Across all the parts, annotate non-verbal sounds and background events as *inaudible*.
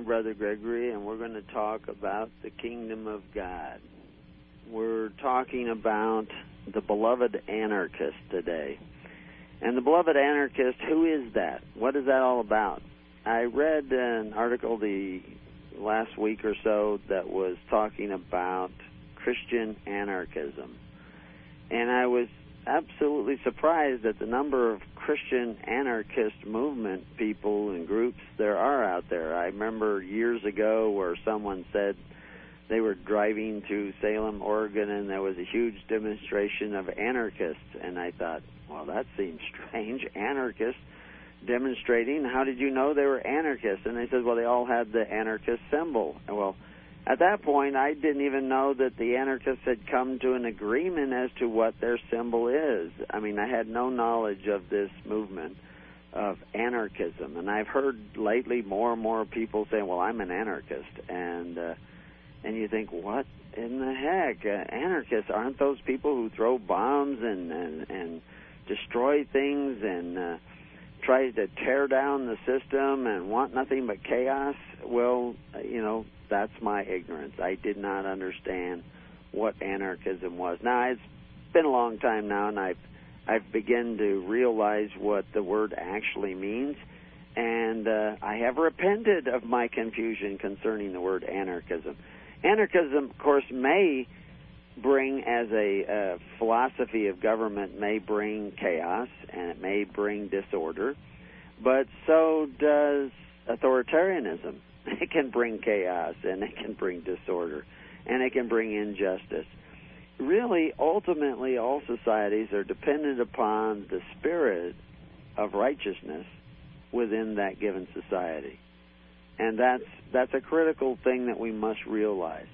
I'm Brother Gregory, and we're going to talk about the kingdom of God. We're talking about the beloved anarchist today. And the beloved anarchist, who is that? What is that all about? I read an article the last week or so that was talking about Christian anarchism. And I was absolutely surprised at the number of Christian anarchist movement people and groups there are out there. I remember years ago where someone said they were driving to Salem, Oregon, and there was a huge demonstration of anarchists. And I thought, well, that seems *laughs* strange. Anarchists demonstrating. How did you know they were anarchists? And they said, well, they all had the anarchist symbol. Well, at that point, I didn't even know that the anarchists had come to an agreement as to what their symbol is. I mean, I had no knowledge of this movement of anarchism, and I've heard lately more and more people saying, "Well, I'm an anarchist," and uh, and you think, what in the heck? Uh, anarchists aren't those people who throw bombs and and and destroy things and uh, try to tear down the system and want nothing but chaos? Well, you know, that's my ignorance. I did not understand what anarchism was. Now it's been a long time now, and I've I've begun to realize what the word actually means, and uh, I have repented of my confusion concerning the word anarchism. Anarchism, of course, may bring as a uh, philosophy of government may bring chaos and it may bring disorder, but so does authoritarianism. It can bring chaos and it can bring disorder and it can bring injustice. Really, ultimately, all societies are dependent upon the spirit of righteousness within that given society. And that's that's a critical thing that we must realize.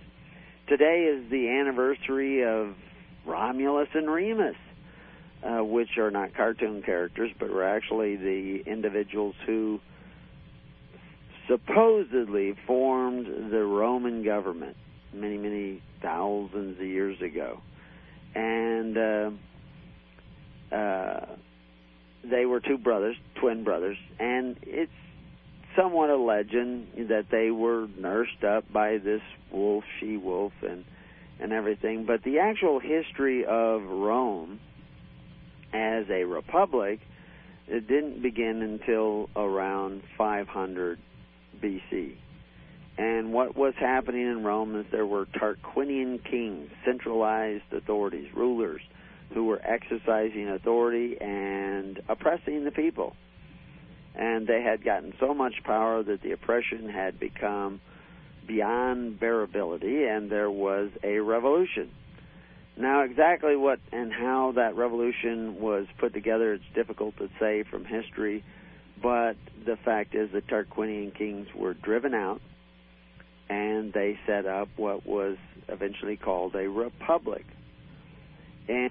Today is the anniversary of Romulus and Remus, uh, which are not cartoon characters, but were actually the individuals who supposedly formed the Roman government many, many thousands of years ago. And uh, uh, they were two brothers, twin brothers, and it's somewhat a legend that they were nursed up by this wolf, she wolf, and and everything. But the actual history of Rome as a republic it didn't begin until around 500 BC. And what was happening in Rome is there were Tarquinian kings, centralized authorities, rulers, who were exercising authority and oppressing the people. And they had gotten so much power that the oppression had become beyond bearability, and there was a revolution. Now, exactly what and how that revolution was put together, it's difficult to say from history but the fact is, the Tarquinian kings were driven out, and they set up what was eventually called a republic. And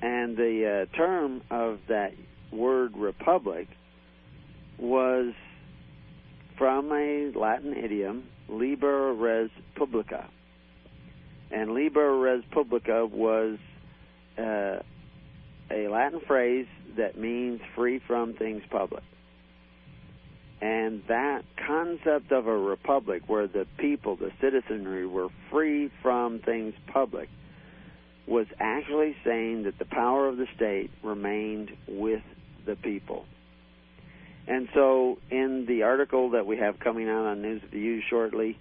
and the uh, term of that word republic was from a Latin idiom, liber res publica. And liber res publica was uh, a Latin phrase that means free from things public. And that concept of a republic where the people, the citizenry, were free from things public was actually saying that the power of the state remained with the people. And so, in the article that we have coming out on News U shortly,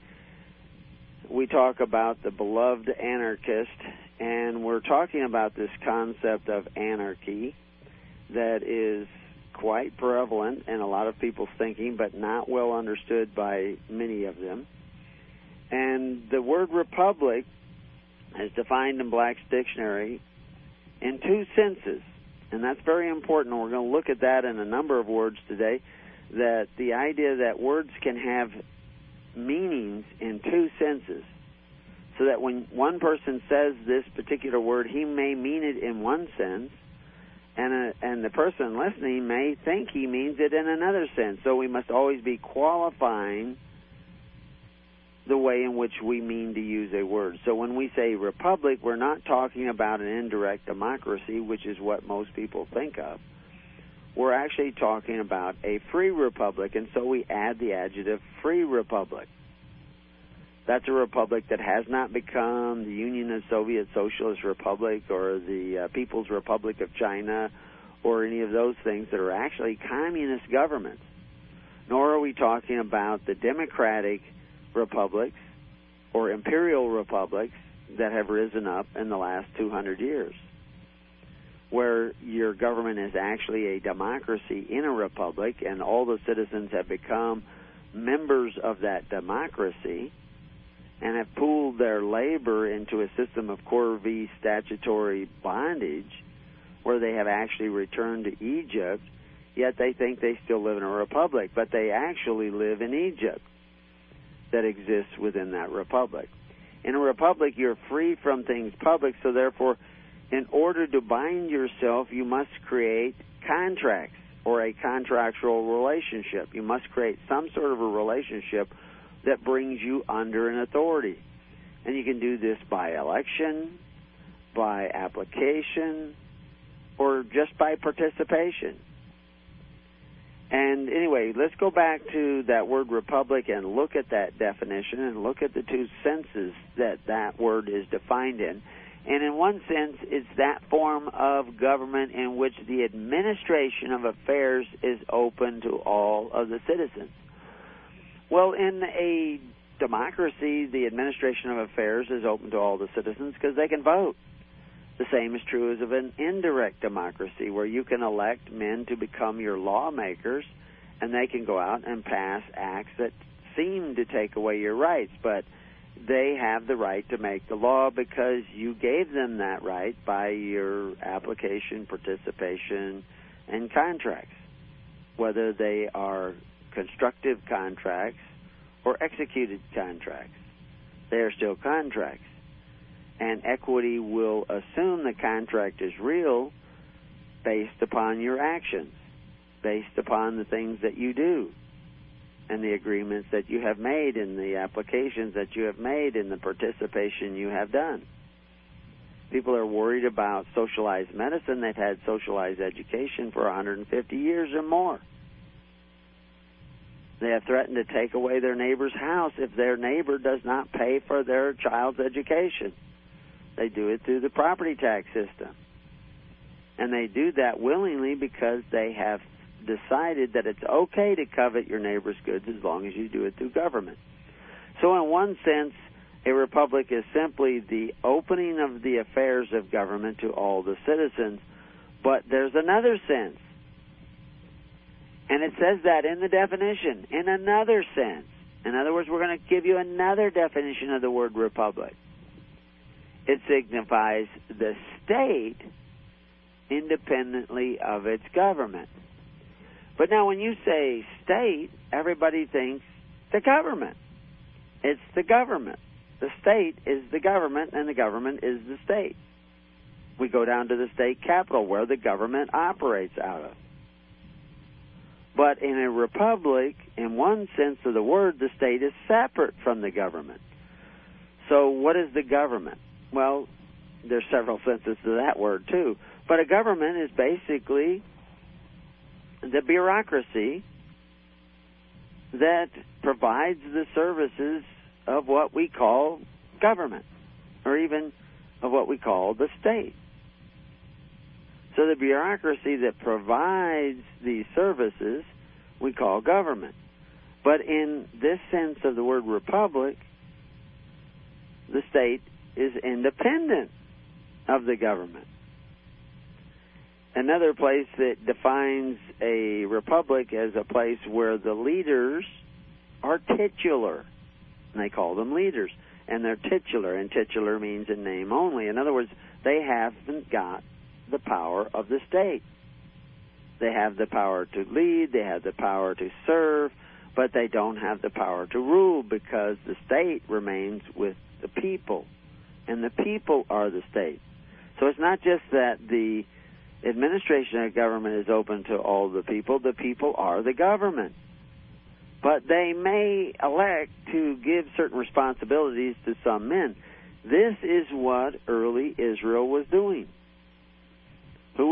we talk about the beloved anarchist and we're talking about this concept of anarchy that is quite prevalent in a lot of people's thinking, but not well understood by many of them. And the word republic is defined in Black's dictionary in two senses. And that's very important. We're going to look at that in a number of words today. That the idea that words can have meanings in two senses so that when one person says this particular word, he may mean it in one sense, and a, and the person listening may think he means it in another sense. So we must always be qualifying the way in which we mean to use a word. So when we say republic, we're not talking about an indirect democracy, which is what most people think of. we're actually talking about a free republic, and so we add the adjective free republic. That's a republic that has not become the Union of Soviet Socialist Republic or the uh, People's Republic of China or any of those things that are actually communist governments. Nor are we talking about the democratic republics or imperial republics that have risen up in the last 200 years, where your government is actually a democracy in a republic and all the citizens have become members of that democracy and have pooled their labor into a system of corvée statutory bondage where they have actually returned to Egypt, yet they think they still live in a republic, but they actually live in Egypt that exists within that republic. In a republic, you're free from things public, so therefore, in order to bind yourself, you must create contracts or a contractual relationship. You must create some sort of a relationship that brings you under an authority. And you can do this by election, by application, or just by participation. And anyway, let's go back to that word republic and look at that definition and look at the two senses that that word is defined in. And in one sense, it's that form of government in which the administration of affairs is open to all of the citizens. Well, in a democracy, the administration of affairs is open to all the citizens because they can vote. The same is true as of an indirect democracy where you can elect men to become your lawmakers and they can go out and pass acts that seem to take away your rights, but they have the right to make the law because you gave them that right by your application, participation, and contracts, whether they are constructive contracts or executed contracts. They are still contracts. And equity will assume the contract is real based upon your actions, based upon the things that you do, and the agreements that you have made, and the applications that you have made, and the participation you have done. People are worried about socialized medicine. They've had socialized education for 150 years or more. They have threatened to take away their neighbor's house if their neighbor does not pay for their child's education. They do it through the property tax system. And they do that willingly because they have decided that it's okay to covet your neighbor's goods as long as you do it through government. So, in one sense, a republic is simply the opening of the affairs of government to all the citizens. But there's another sense and it says that in the definition, in another sense. In other words, we're going to give you another definition of the word republic. It signifies the state independently of its government. But now, when you say state, everybody thinks the government. It's the government. The state is the government, and the government is the state. We go down to the state capital where the government operates out of. But in a republic, in one sense of the word, the state is separate from the government. So, what is the government? Well, there's several senses to that word too. But a government is basically the bureaucracy that provides the services of what we call government, or even of what we call the state. So the bureaucracy that provides these services we call government. But in this sense of the word republic, the state is independent of the government. Another place that defines a republic as a place where the leaders are titular. And they call them leaders. And they're titular, and titular means in name only. In other words, they haven't got the power of the state. They have the power to lead, they have the power to serve, but they don't have the power to rule because the state remains with the people. And the people are the state. So it's not just that the administration of government is open to all the people, the people are the government. But they may elect to give certain responsibilities to some men. This is what early Israel was doing.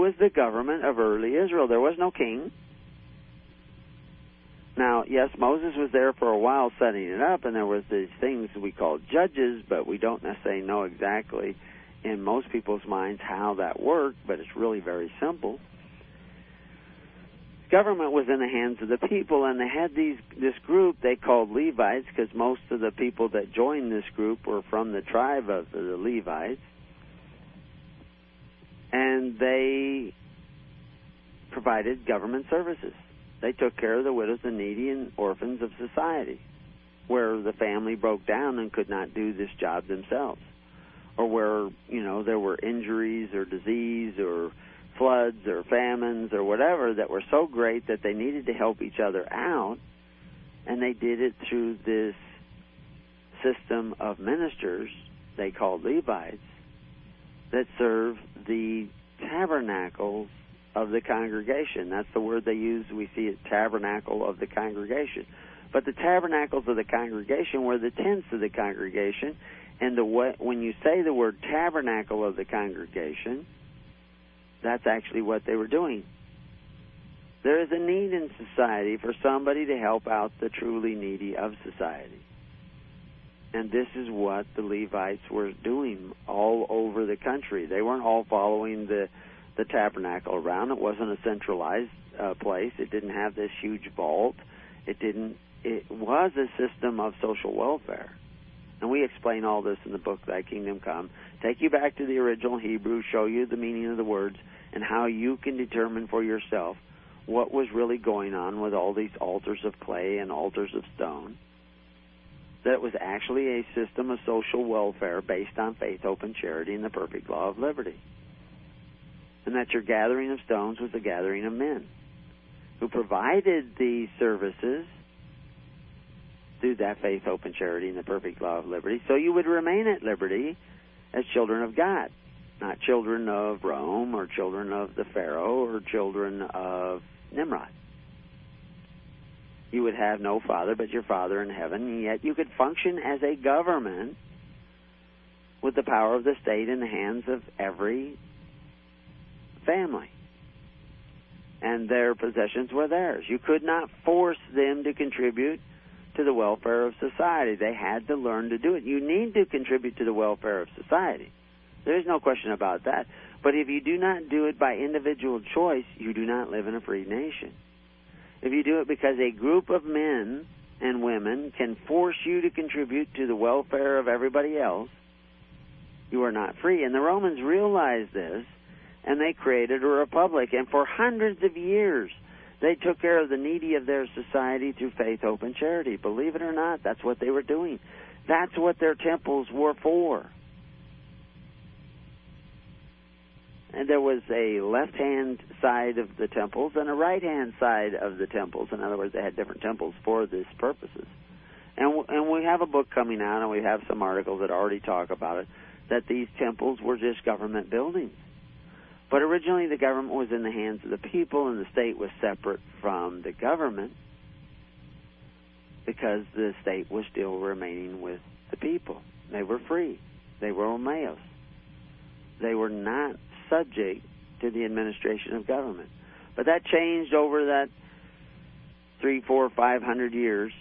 Was the government of early Israel. There was no king. Now, yes, Moses was there for a while setting it up, and there was these things we call judges, but we don't necessarily know exactly in most people's minds how that worked, but it's really very simple. Government was in the hands of the people, and they had these this group they called Levites because most of the people that joined this group were from the tribe of the Levites, and they provided government services. They took care of the widows, and needy, and orphans of society, where the family broke down and could not do this job themselves, or where you know there were injuries or disease or floods or famines or whatever that were so great that they needed to help each other out, and they did it through this system of ministers they called Levites that serve the tabernacles of the congregation. That's the word they use. We see it tabernacle of the congregation. But the tabernacles of the congregation were the tents of the congregation. And the way, when you say the word tabernacle of the congregation, that's actually what they were doing. There is a need in society for somebody to help out the truly needy of society. And this is what the Levites were doing all over the country. They weren't all following the the tabernacle around. It wasn't a centralized uh, place. It didn't have this huge vault. It didn't. It was a system of social welfare, and we explain all this in the book "Thy Kingdom Come." Take you back to the original Hebrew, show you the meaning of the words, and how you can determine for yourself what was really going on with all these altars of clay and altars of stone. That was actually a system of social welfare based on faith, hope, and charity, and the perfect law of liberty and that your gathering of stones was a gathering of men who provided these services through that faith, hope, and charity and the perfect law of liberty, so you would remain at liberty as children of God, not children of Rome or children of the Pharaoh or children of Nimrod. You would have no father but your Father in heaven, and yet you could function as a government with the power of the state in the hands of every family. And their possessions were theirs. You could not force them to contribute to the welfare of society. They had to learn to do it. You need to contribute to the welfare of society. There's no question about that. But if you do not do it by individual choice, you do not live in a free nation. If you do it because a group of men and women can force you to contribute to the welfare of everybody else, you are not free. And the Romans realized this and they created a republic. And for hundreds of years, they took care of the needy of their society through faith, hope, and charity. Believe it or not, that's what they were doing. That's what their temples were for. And there was a left hand side of the temples and a right hand side of the temples. In other words, they had different temples for these purposes. And and we have a book coming out, and we have some articles that already talk about it. That these temples were just government buildings but originally, the government was in the hands of the people, and the state was separate from the government because the state was still remaining with the people. They were free. They were Omeos. They were not subject to the administration of government. But that changed over that three, four, five hundred years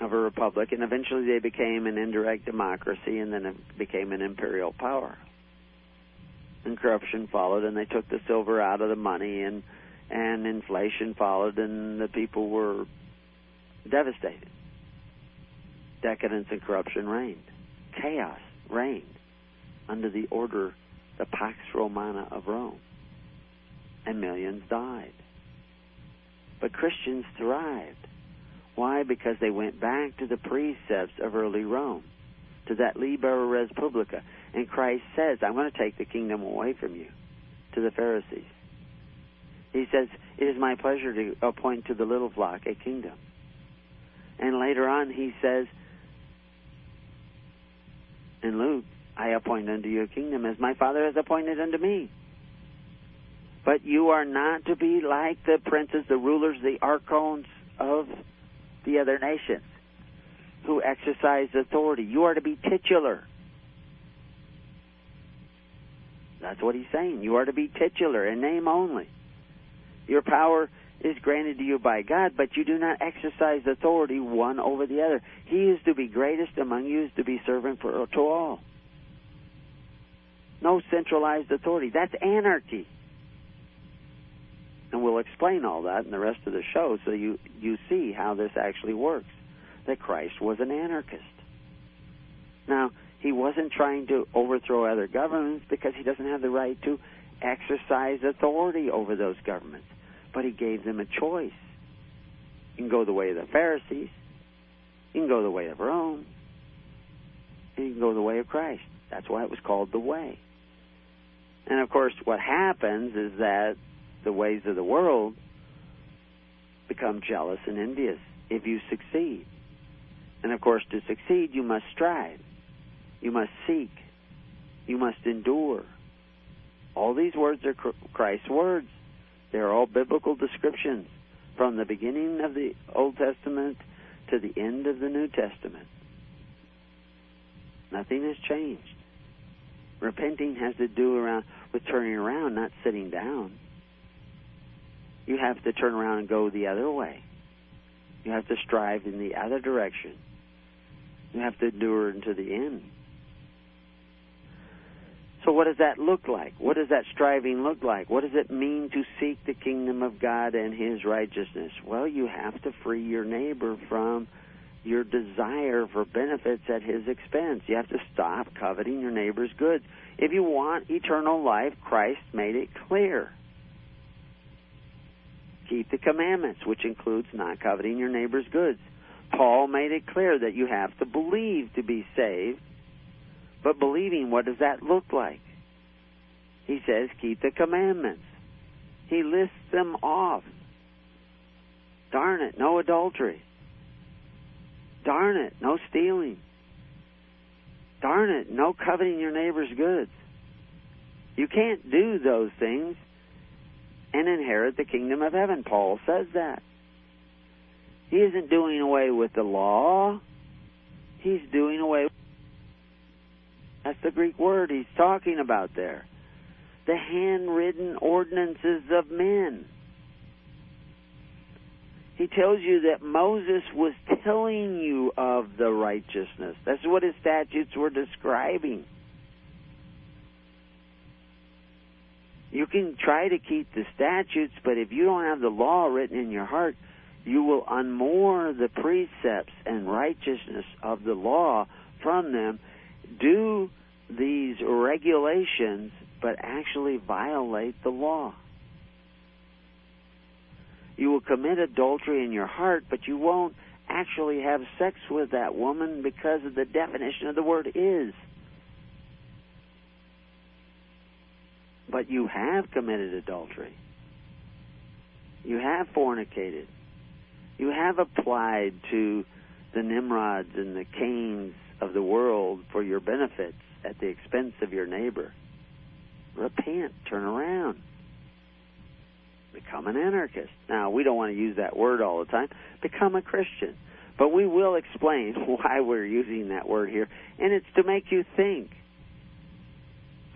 of a republic, and eventually they became an indirect democracy, and then it became an imperial power and corruption followed, and they took the silver out of the money, and and inflation followed, and the people were devastated. Decadence and corruption reigned. Chaos reigned under the order, the Pax Romana of Rome, and millions died. But Christians thrived. Why? Because they went back to the precepts of early Rome, to that Liber Res Publica. And Christ says, I'm going to take the kingdom away from you to the Pharisees. He says, It is my pleasure to appoint to the little flock a kingdom. And later on, he says, in Luke, I appoint unto you a kingdom as my Father has appointed unto me. But you are not to be like the princes, the rulers, the archons of the other nations who exercise authority. You are to be titular. That's what he's saying. You are to be titular in name only. Your power is granted to you by God, but you do not exercise authority one over the other. He is to be greatest among you, is to be servant for to all. No centralized authority. That's anarchy. And we'll explain all that in the rest of the show so you, you see how this actually works. That Christ was an anarchist. Now, he wasn't trying to overthrow other governments because he doesn't have the right to exercise authority over those governments. But he gave them a choice. You can go the way of the Pharisees, you can go the way of Rome, you can go the way of Christ. That's why it was called the way. And of course, what happens is that the ways of the world become jealous and envious if you succeed. And of course, to succeed, you must strive. You must seek. You must endure. All these words are Christ's words. They're all biblical descriptions from the beginning of the Old Testament to the end of the New Testament. Nothing has changed. Repenting has to do around turning around, not sitting down. You have to turn around and go the other way. You have to strive in the other direction. You have to endure unto the end. So, what does that look like? What does that striving look like? What does it mean to seek the kingdom of God and His righteousness? Well, you have to free your neighbor from your desire for benefits at his expense. You have to stop coveting your neighbor's goods. If you want eternal life, Christ made it clear. Keep the commandments, which includes not coveting your neighbor's goods. Paul made it clear that you have to believe to be saved. But believing, what does that look like? He says, keep the commandments. He lists them off. Darn it, no adultery. Darn it, no stealing. Darn it, no coveting your neighbor's goods. You can't do those things and inherit the kingdom of heaven. Paul says that. He isn't doing away with the law. He's doing away with that's the Greek word he's talking about there. The handwritten ordinances of men. He tells you that Moses was telling you of the righteousness. That's what his statutes were describing. You can try to keep the statutes, but if you don't have the law written in your heart, you will unmoor the precepts and righteousness of the law from them, do these regulations, but actually violate the law. You will commit adultery in your heart, but you won't actually have sex with that woman because of the definition of the word is. But you have committed adultery. You have fornicated. You have applied to the Nimrods and the Cains of the world for your benefits at the expense of your neighbor. Repent, turn around. Become an anarchist. Now, we don't want to use that word all the time. Become a Christian. But we will explain *laughs* why we're using that word here. And it's to make you think,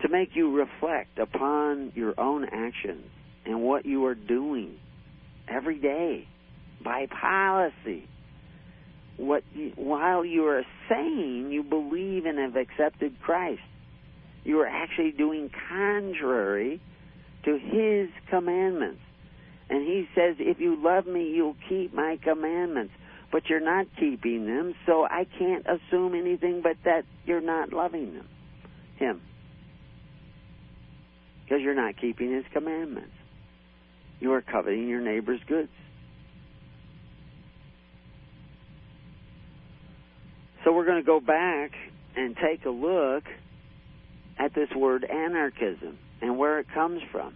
to make you reflect upon your own actions and what you are doing every day by policy. What you, while you are saying you believe and have accepted Christ, you are actually doing contrary to His commandments. And He says, if you love me, you'll keep my commandments. But you're not keeping them, so I can't assume anything but that you're not loving them, Him. Because you're not keeping His commandments. You are coveting your neighbor's goods. So we're going to go back and take a look at this word anarchism and where it comes from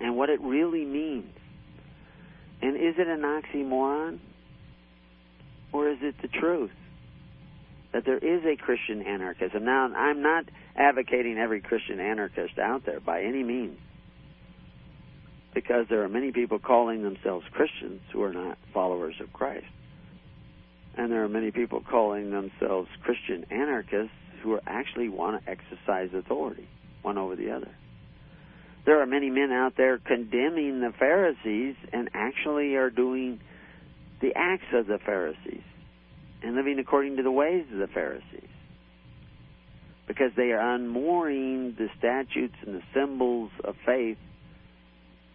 and what it really means. And is it an oxymoron or is it the truth? That there is a Christian anarchism. Now, I'm not advocating every Christian anarchist out there by any means because there are many people calling themselves Christians who are not followers of Christ. And there are many people calling themselves Christian anarchists who actually want to exercise authority. One over the other. There are many men out there condemning the Pharisees and actually are doing the acts of the Pharisees and living according to the ways of the Pharisees because they are unmooring the statutes and the symbols of faith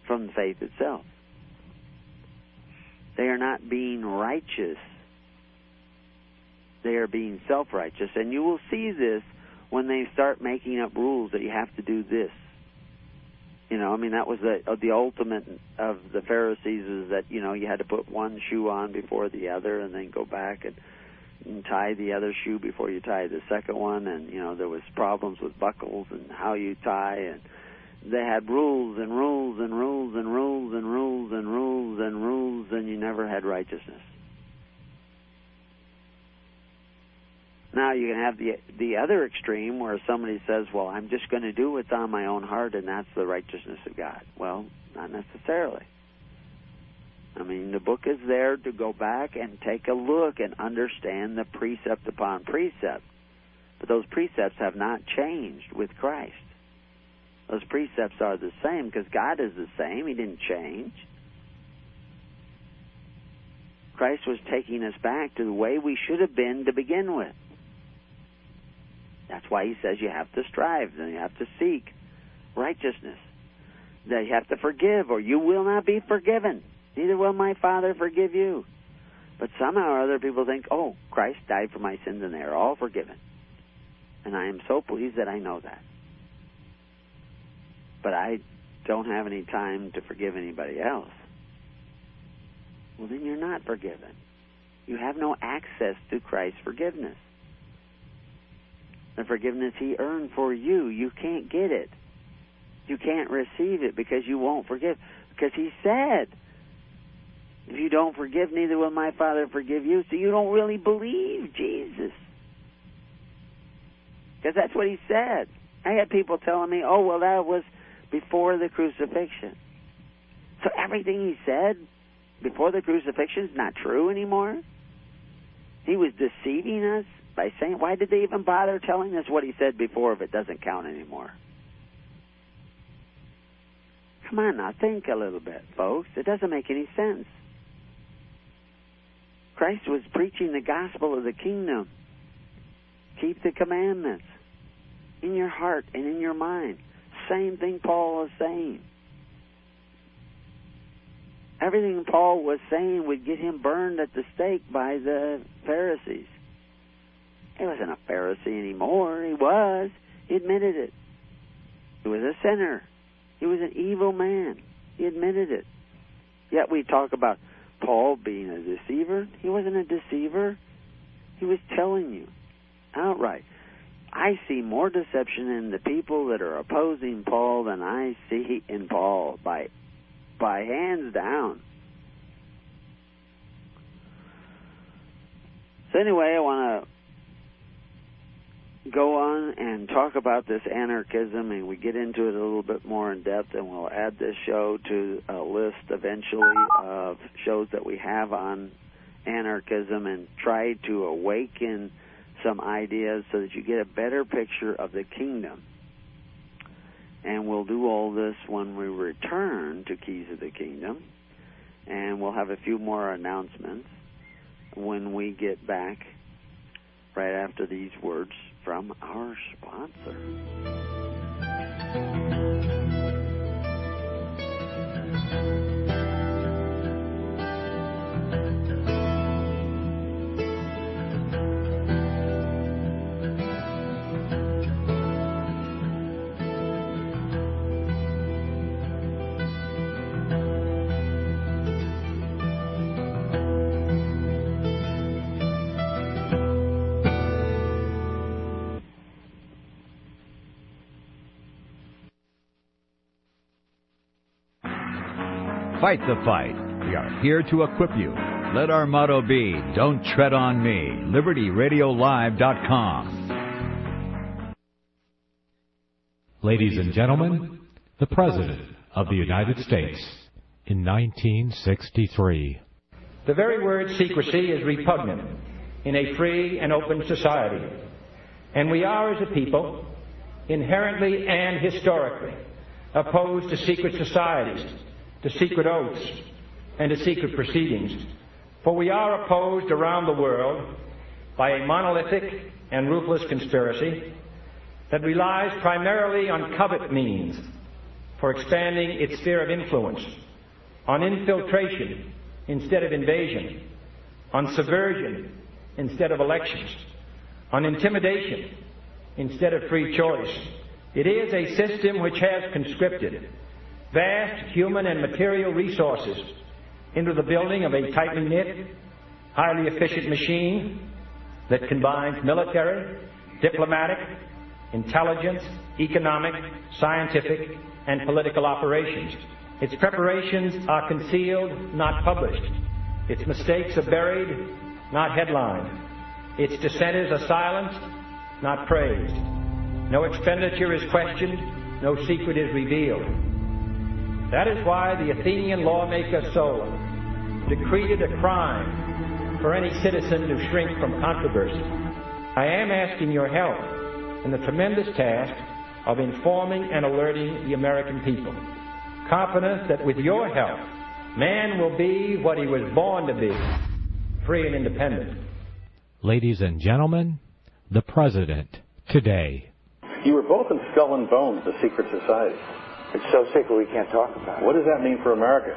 from faith itself. They are not being righteous. They are being self righteous. And you will see this when they start making up rules that you have to do this. You know, I mean that was the uh, the ultimate of the Pharisees is that you know you had to put one shoe on before the other and then go back and, and tie the other shoe before you tie the second one and you know there was problems with buckles and how you tie and they had rules and rules and rules and rules and rules and rules and rules and you never had righteousness. Now you can have the the other extreme where somebody says, "Well, I'm just going to do what's on my own heart, and that's the righteousness of God." Well, not necessarily. I mean, the book is there to go back and take a look and understand the precept upon precept. But those precepts have not changed with Christ. Those precepts are the same because God is the same. He didn't change. Christ was taking us back to the way we should have been to begin with. That's why he says you have to strive and you have to seek righteousness. That you have to forgive or you will not be forgiven. Neither will my Father forgive you. But somehow or other people think, oh, Christ died for my sins and they are all forgiven. And I am so pleased that I know that. But I don't have any time to forgive anybody else. Well, then you're not forgiven. You have no access to Christ's forgiveness the forgiveness He earned for you. You can't get it. You can't receive it because you won't forgive. Because He said, if you don't forgive, neither will my Father forgive you. So you don't really believe Jesus. Because that's what He said. I had people telling me, oh, well, that was before the crucifixion. So everything He said before the crucifixion is not true anymore? He was deceiving us? By saying, why did they even bother telling us what he said before if it doesn't count anymore? Come on now, think a little bit, folks. It doesn't make any sense. Christ was preaching the gospel of the kingdom. Keep the commandments in your heart and in your mind. Same thing Paul was saying. Everything Paul was saying would get him burned at the stake by the Pharisees. He wasn't a Pharisee anymore. He was. He admitted it. He was a sinner. He was an evil man. He admitted it. Yet we talk about Paul being a deceiver. He wasn't a deceiver. He was telling you outright. I see more deception in the people that are opposing Paul than I see in Paul by by hands down. So anyway, I want to go on and talk about this anarchism and we get into it a little bit more in depth and we'll add this show to a list eventually of shows that we have on anarchism and try to awaken some ideas so that you get a better picture of the kingdom. And we'll do all this when we return to Keys of the Kingdom. And we'll have a few more announcements when we get back right after these words from our sponsor. Fight the fight. We are here to equip you. Let our motto be, Don't Tread on Me. LibertyRadioLive.com. Ladies and gentlemen, the President of the United States in 1963. The very word secrecy is repugnant in a free and open society. And we are, as a people, inherently and historically opposed to secret societies, to secret oaths, and to secret proceedings. For we are opposed around the world by a monolithic and ruthless conspiracy that relies primarily on covert means for expanding its sphere of influence, on infiltration instead of invasion, on subversion instead of elections, on intimidation instead of free choice. It is a system which has conscripted vast human and material resources into the building of a tightly knit, highly efficient machine that combines military, diplomatic, intelligence, economic, scientific, and political operations. Its preparations are concealed, not published. Its mistakes are buried, not headlined. Its dissenters are silenced, not praised. No expenditure is questioned, no secret is revealed. That is why the Athenian lawmaker Solon decreed it a crime for any citizen to shrink from controversy. I am asking your help in the tremendous task of informing and alerting the American people, confident that with your help, man will be what he was born to be free and independent. Ladies and gentlemen, the President today. You were both in Skull and Bones, the secret society. It's so secret we can't talk about it. What does that mean for America?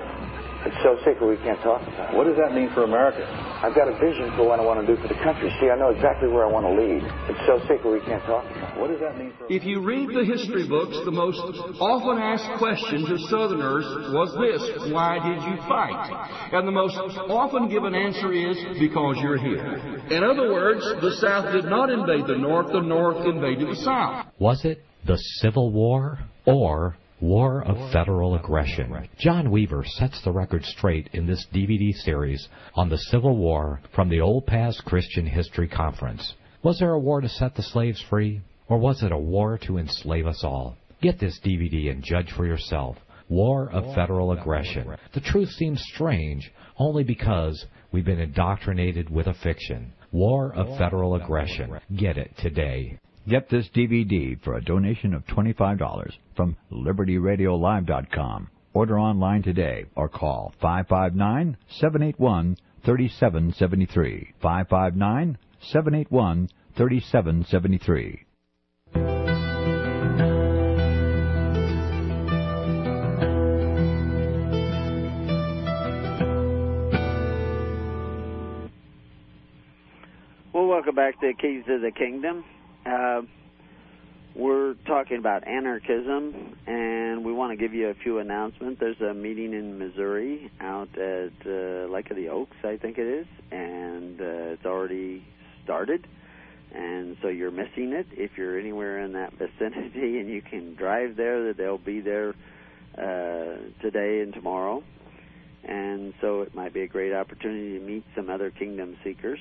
It's so secret we can't talk about it. What does that mean for America? I've got a vision for what I want to do for the country. See, I know exactly where I want to lead. It's so secret we can't talk about it. What does that mean for If you read the history books, the most often asked question to Southerners was this Why did you fight? And the most often given answer is because you're here. In other words, the South did not invade the North, the North invaded the South. Was it the Civil War or War of Federal Aggression. John Weaver sets the record straight in this DVD series on the Civil War from the Old Past Christian History Conference. Was there a war to set the slaves free, or was it a war to enslave us all? Get this DVD and judge for yourself. War of Federal Aggression. The truth seems strange only because we've been indoctrinated with a fiction. War of Federal Aggression. Get it today. Get this DVD for a donation of $25 from LibertyRadioLive.com. Order online today or call 559 781 3773. 559 781 3773. Well, welcome back to Keys to the Kingdom. Uh, we're talking about anarchism, and we want to give you a few announcements. There's a meeting in Missouri out at uh, Lake of the Oaks, I think it is, and uh, it's already started. And so you're missing it if you're anywhere in that *laughs* vicinity, and you can drive there. They'll be there uh, today and tomorrow, and so it might be a great opportunity to meet some other kingdom seekers.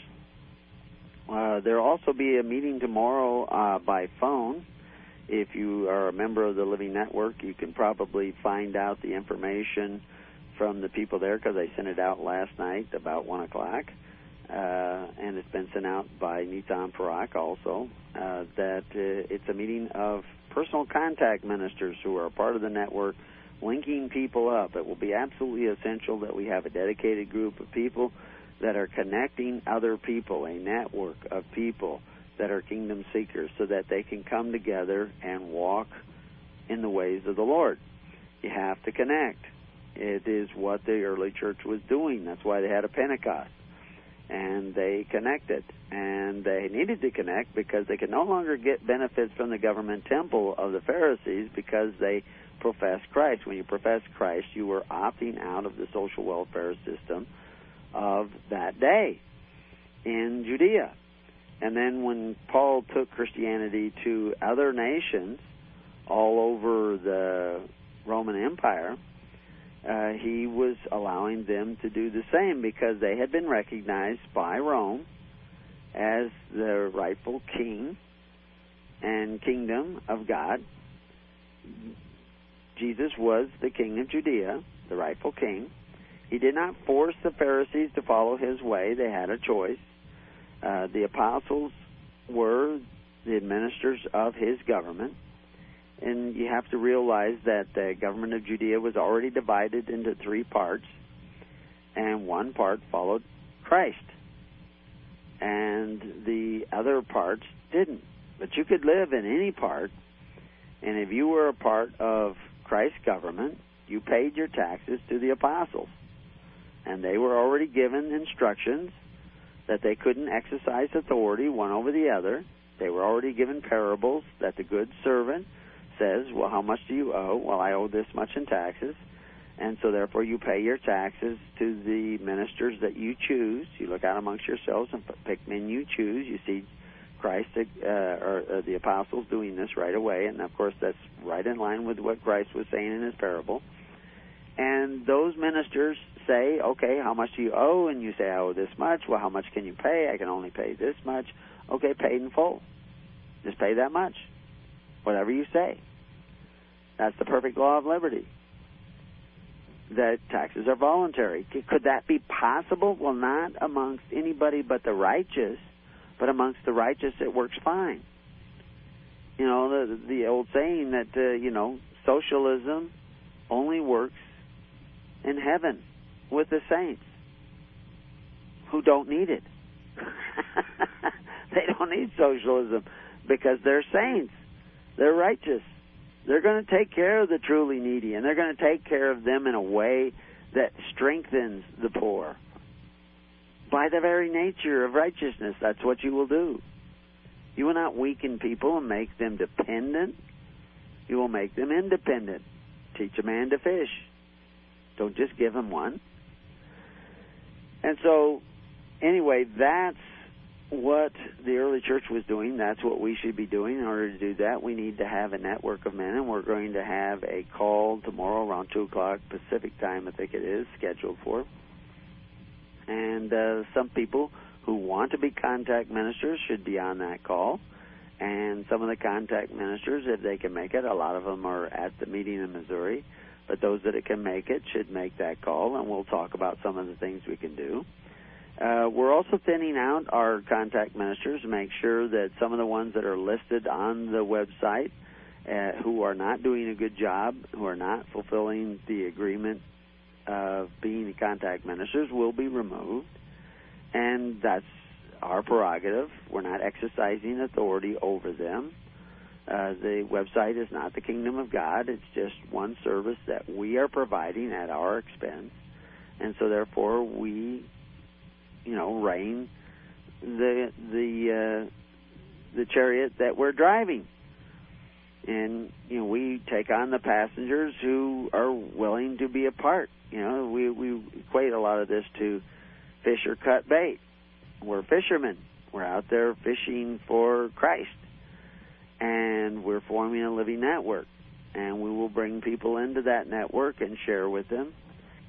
Uh, there'll also be a meeting tomorrow uh, by phone. If you are a member of the Living Network, you can probably find out the information from the people there because I sent it out last night about 1 o'clock. Uh, and it's been sent out by Nitan Parak also, uh, that uh, it's a meeting of personal contact ministers who are part of the network, linking people up. It will be absolutely essential that we have a dedicated group of people that are connecting other people, a network of people that are kingdom seekers, so that they can come together and walk in the ways of the Lord. You have to connect. It is what the early church was doing. That's why they had a Pentecost. And they connected. And they needed to connect because they could no longer get benefits from the government temple of the Pharisees because they professed Christ. When you professed Christ, you were opting out of the social welfare system of that day in Judea. And then when Paul took Christianity to other nations all over the Roman Empire, uh, he was allowing them to do the same because they had been recognized by Rome as the rightful king and kingdom of God. Jesus was the king of Judea, the rightful king. He did not force the Pharisees to follow his way. They had a choice. Uh, the apostles were the ministers of his government, and you have to realize that the government of Judea was already divided into three parts, and one part followed Christ, and the other parts didn't. But you could live in any part, and if you were a part of Christ's government, you paid your taxes to the apostles. And they were already given instructions that they couldn't exercise authority one over the other. They were already given parables that the good servant says, Well, how much do you owe? Well, I owe this much in taxes. And so, therefore, you pay your taxes to the ministers that you choose. You look out amongst yourselves and pick men you choose. You see Christ uh, or uh, the apostles doing this right away, and of course, that's right in line with what Christ was saying in his parable. And those ministers say, okay, how much do you owe? And you say, I owe this much. Well, how much can you pay? I can only pay this much. Okay, paid in full. Just pay that much. Whatever you say. That's the perfect law of liberty. That taxes are voluntary. Could that be possible? Well, not amongst anybody but the righteous, but amongst the righteous it works fine. You know, the, the old saying that, uh, you know, socialism only works in heaven with the saints who don't need it. *laughs* they don't need socialism because they're saints. They're righteous. They're going to take care of the truly needy, and they're going to take care of them in a way that strengthens the poor. By the very nature of righteousness, that's what you will do. You will not weaken people and make them dependent. You will make them independent. Teach a man to fish. Don't just give him one. And so, anyway, that's what the early church was doing. That's what we should be doing. In order to do that, we need to have a network of men, and we're going to have a call tomorrow around 2 o'clock Pacific time, I think it is, scheduled for. And uh, some people who want to be contact ministers should be on that call. And some of the contact ministers, if they can make it, a lot of them are at the meeting in Missouri, but those that it can make it should make that call, and we'll talk about some of the things we can do. Uh, we're also thinning out our contact ministers to make sure that some of the ones that are listed on the website uh, who are not doing a good job, who are not fulfilling the agreement of being contact ministers, will be removed. And that's our prerogative. We're not exercising authority over them. Uh, the website is not the kingdom of God. It's just one service that we are providing at our expense. And so, therefore, we you know, rein the the uh, the chariot that we're driving. And you know, we take on the passengers who are willing to be a part. You know, we we equate a lot of this to fish or cut bait. We're fishermen. We're out there fishing for Christ, and we're forming a living network. And we will bring people into that network and share with them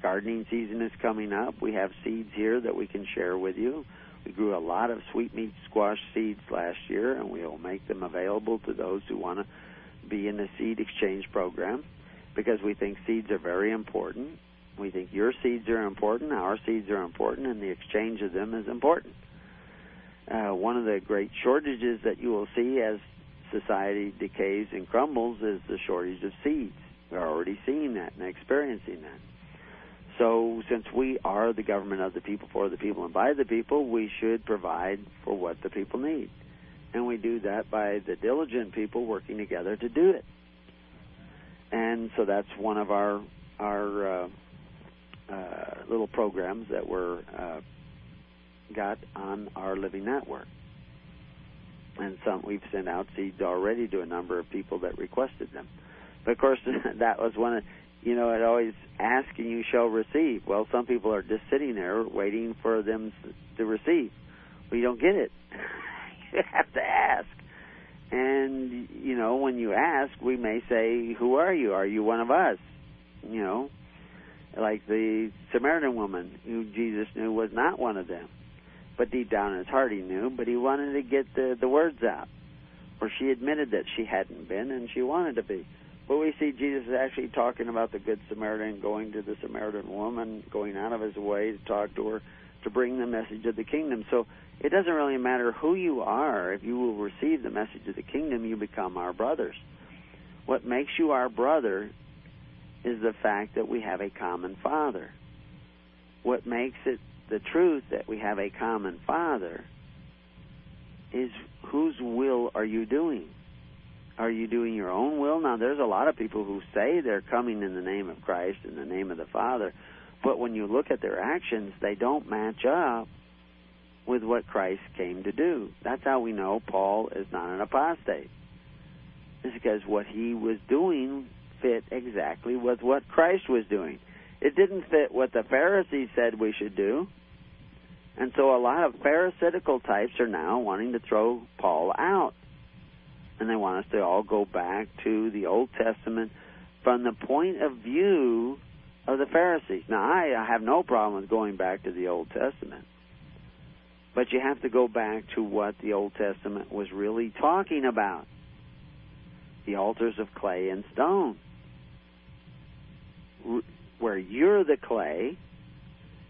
gardening season is coming up. We have seeds here that we can share with you. We grew a lot of sweetmeat squash seeds last year, and we will make them available to those who want to be in the seed exchange program because we think seeds are very important. We think your seeds are important, our seeds are important, and the exchange of them is important. Uh, one of the great shortages that you will see as society decays and crumbles is the shortage of seeds. We're already seeing that and experiencing that. So, since we are the government of the people, for the people, and by the people, we should provide for what the people need. And we do that by the diligent people working together to do it. And so that's one of our our uh, uh, little programs that we're uh, got on our living network. And some we've sent out seeds already to a number of people that requested them. But of course, *laughs* that was one of you know, it always ask and you shall receive. Well, some people are just sitting there waiting for them to receive. You don't get it. *laughs* you have to ask. And, you know, when you ask, we may say, Who are you? Are you one of us? You know, like the Samaritan woman who Jesus knew was not one of them. But deep down in his heart, he knew, but he wanted to get the, the words out. Or she admitted that she hadn't been and she wanted to be. But we see Jesus actually talking about the Good Samaritan going to the Samaritan woman, going out of his way to talk to her, to bring the message of the kingdom. So it doesn't really matter who you are. If you will receive the message of the kingdom, you become our brothers. What makes you our brother is the fact that we have a common father. What makes it the truth that we have a common father is whose will are you doing? Are you doing your own will? Now, there's a lot of people who say they're coming in the name of Christ, in the name of the Father, but when you look at their actions, they don't match up with what Christ came to do. That's how we know Paul is not an apostate. It's because what he was doing fit exactly with what Christ was doing. It didn't fit what the Pharisees said we should do. And so a lot of Pharisaical types are now wanting to throw Paul out. And they want us to all go back to the Old Testament from the point of view of the Pharisees. Now, I have no problem with going back to the Old Testament. But you have to go back to what the Old Testament was really talking about the altars of clay and stone, where you're the clay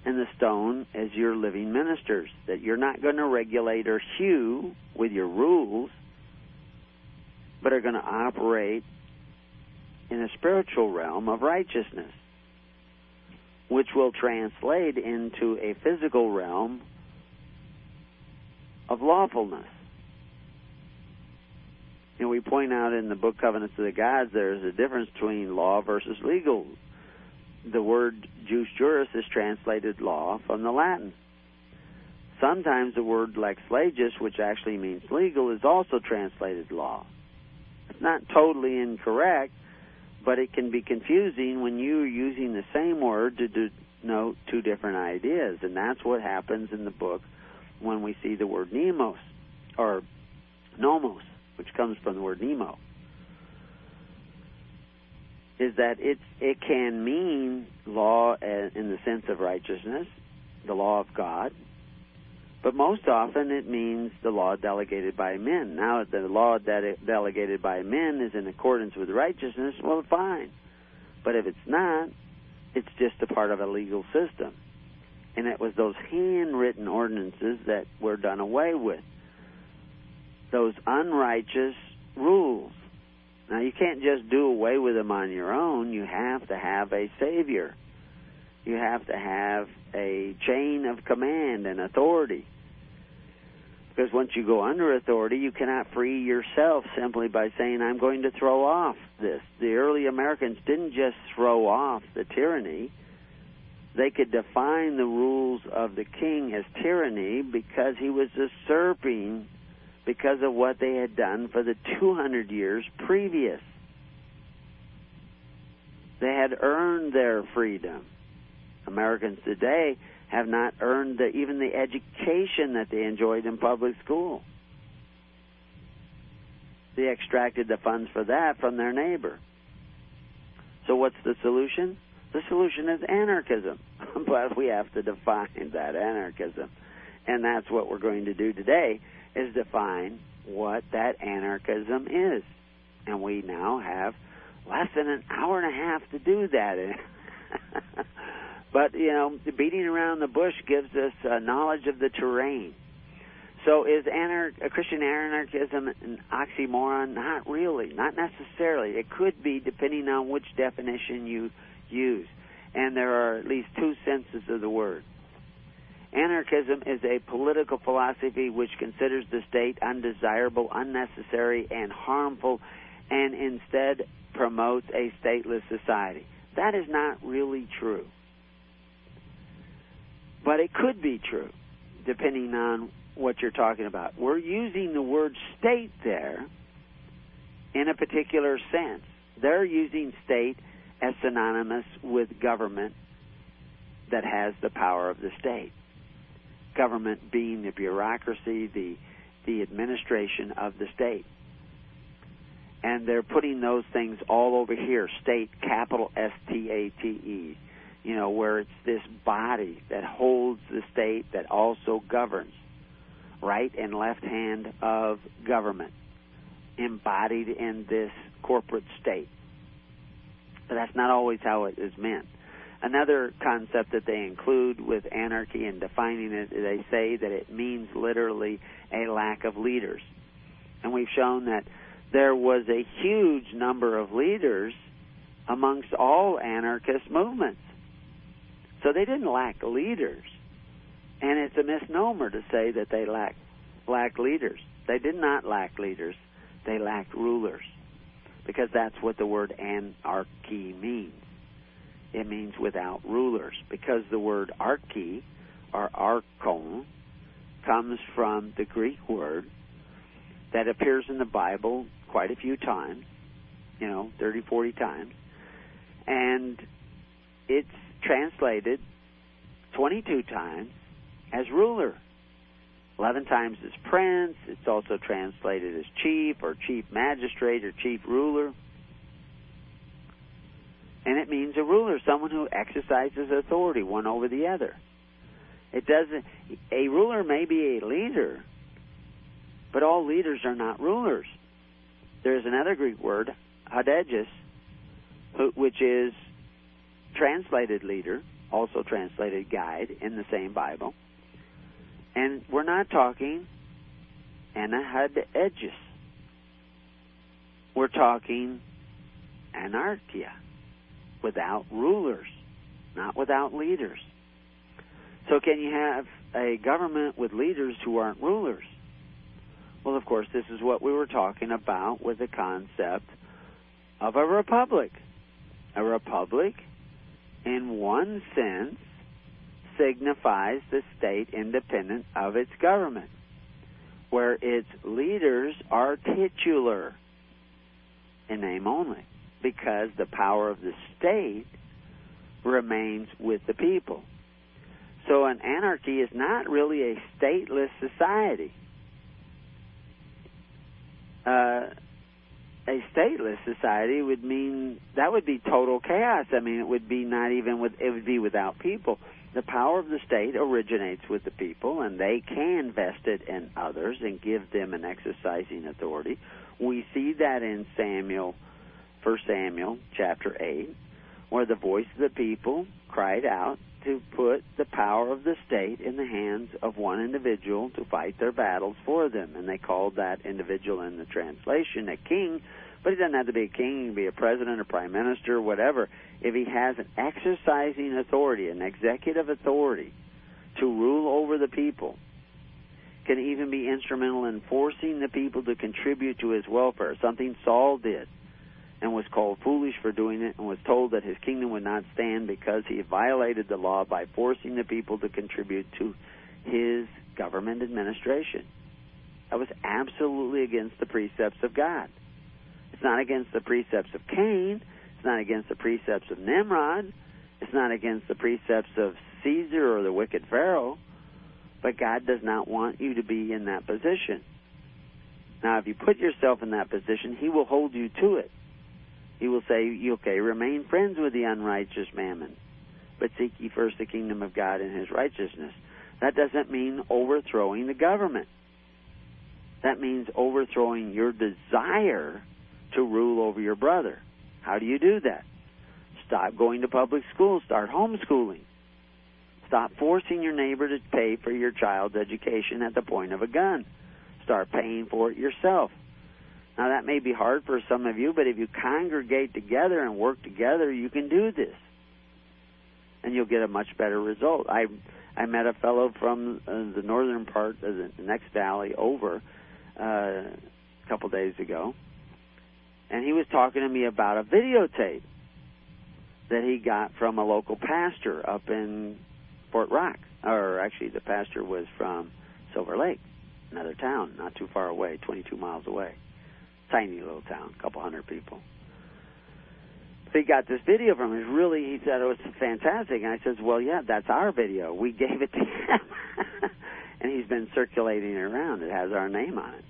and the stone as your living ministers, that you're not going to regulate or hew with your rules, but are going to operate in a spiritual realm of righteousness, which will translate into a physical realm of lawfulness. And we point out in the book Covenants of the Gods there's a difference between law versus legal. The word jus juris is translated law from the Latin. Sometimes the word lex legis, which actually means legal, is also translated law. It's not totally incorrect, but it can be confusing when you're using the same word to denote two different ideas. And that's what happens in the book when we see the word nemos or nomos, which comes from the word nemo, is that it's it can mean law uh, in the sense of righteousness, the law of God, but most often it means the law delegated by men. Now, if the law de- delegated by men is in accordance with righteousness, well, fine. But if it's not, it's just a part of a legal system and it was those handwritten ordinances that were done away with. Those unrighteous rules. Now, you can't just do away with them on your own. You have to have a Savior. You have to have a chain of command and authority. Because once you go under authority, you cannot free yourself simply by saying, I'm going to throw off this. The early Americans didn't just throw off the tyranny, they could define the rules of the king as tyranny because he was usurping because of what they had done for the 200 years previous. They had earned their freedom. Americans today have not earned the, even the education that they enjoyed in public school. They extracted the funds for that from their neighbor. So, what's the solution? The solution is anarchism, *laughs* but we have to define that anarchism. And that's what we're going to do today is define what that anarchism is. And we now have less than an hour and a half to do that. *laughs* but, you know, beating around the bush gives us uh, knowledge of the terrain. So is anar- Christian anarchism an oxymoron? Not really, not necessarily. It could be depending on which definition you use. And there are at least two senses of the word. Anarchism is a political philosophy which considers the state undesirable, unnecessary, and harmful, and instead promotes a stateless society. That is not really true. But it could be true, depending on what you're talking about. We're using the word state there in a particular sense. They're using state as synonymous with government that has the power of the state. Government being the bureaucracy, the the administration of the state. And they're putting those things all over here, state capital S T A T E. You know, where it's this body that holds the state that also governs. Right and left hand of government embodied in this corporate state but that's not always how it is meant. Another concept that they include with anarchy and defining it, they say that it means literally a lack of leaders. And we've shown that there was a huge number of leaders amongst all anarchist movements. So they didn't lack leaders. And it's a misnomer to say that they lack lack leaders. They did not lack leaders. They lacked rulers. Because that's what the word anarchy means. It means without rulers. Because the word archy or archon comes from the Greek word that appears in the Bible quite a few times, you know, 30, 40 times. And it's translated 22 times as ruler. 11 times as prince. It's also translated as chief or chief magistrate or chief ruler. And it means a ruler, someone who exercises authority one over the other. It doesn't a ruler may be a leader, but all leaders are not rulers. There's another Greek word, hadeges, which is translated leader, also translated guide in the same Bible. And we're not talking anahadegis. We're talking anarchia, without rulers, not without leaders. So, can you have a government with leaders who aren't rulers? Well, of course, this is what we were talking about with the concept of a republic. A republic, in one sense, signifies the state independent of its government, where its leaders are titular in name only, because the power of the state remains with the people. So an anarchy is not really a stateless society. Uh, a stateless society would mean that would be total chaos. I mean, it would be not even with it would be without people. The power of the state originates with the people, and they can vest it in others and give them an exercising authority. We see that in Samuel, First Samuel chapter eight, where the voice of the people cried out to put the power of the state in the hands of one individual to fight their battles for them. And they called that individual in the translation a king, but he doesn't have to be a king, he can be a president, a prime minister, whatever. If he has an exercising authority, an executive authority to rule over the people, can even be instrumental in forcing the people to contribute to his welfare, something Saul did and was called foolish for doing it and was told that his kingdom would not stand because he violated the law by forcing the people to contribute to his government administration. That was absolutely against the precepts of God. It's not against the precepts of Cain. It's not against the precepts of Nimrod. It's not against the precepts of Caesar or the wicked Pharaoh. But God does not want you to be in that position. Now, if you put yourself in that position, He will hold you to it. He will say, okay, remain friends with the unrighteous mammon, but seek ye first the kingdom of God and his righteousness. That doesn't mean overthrowing the government. That means overthrowing your desire to rule over your brother. How do you do that? Stop going to public school. Start homeschooling. Stop forcing your neighbor to pay for your child's education at the point of a gun. Start paying for it yourself. Now that may be hard for some of you, but if you congregate together and work together, you can do this, and you'll get a much better result. I I met a fellow from uh, the northern part of the next valley over uh, a couple days ago, and he was talking to me about a videotape that he got from a local pastor up in Fort Rock, or actually the pastor was from Silver Lake, another town not too far away, 22 miles away tiny little town, a couple hundred people. So he got this video from him. Really, he said it was fantastic. And I says, well, yeah, that's our video. We gave it to him. *laughs* and he's been circulating it around. It has our name on it.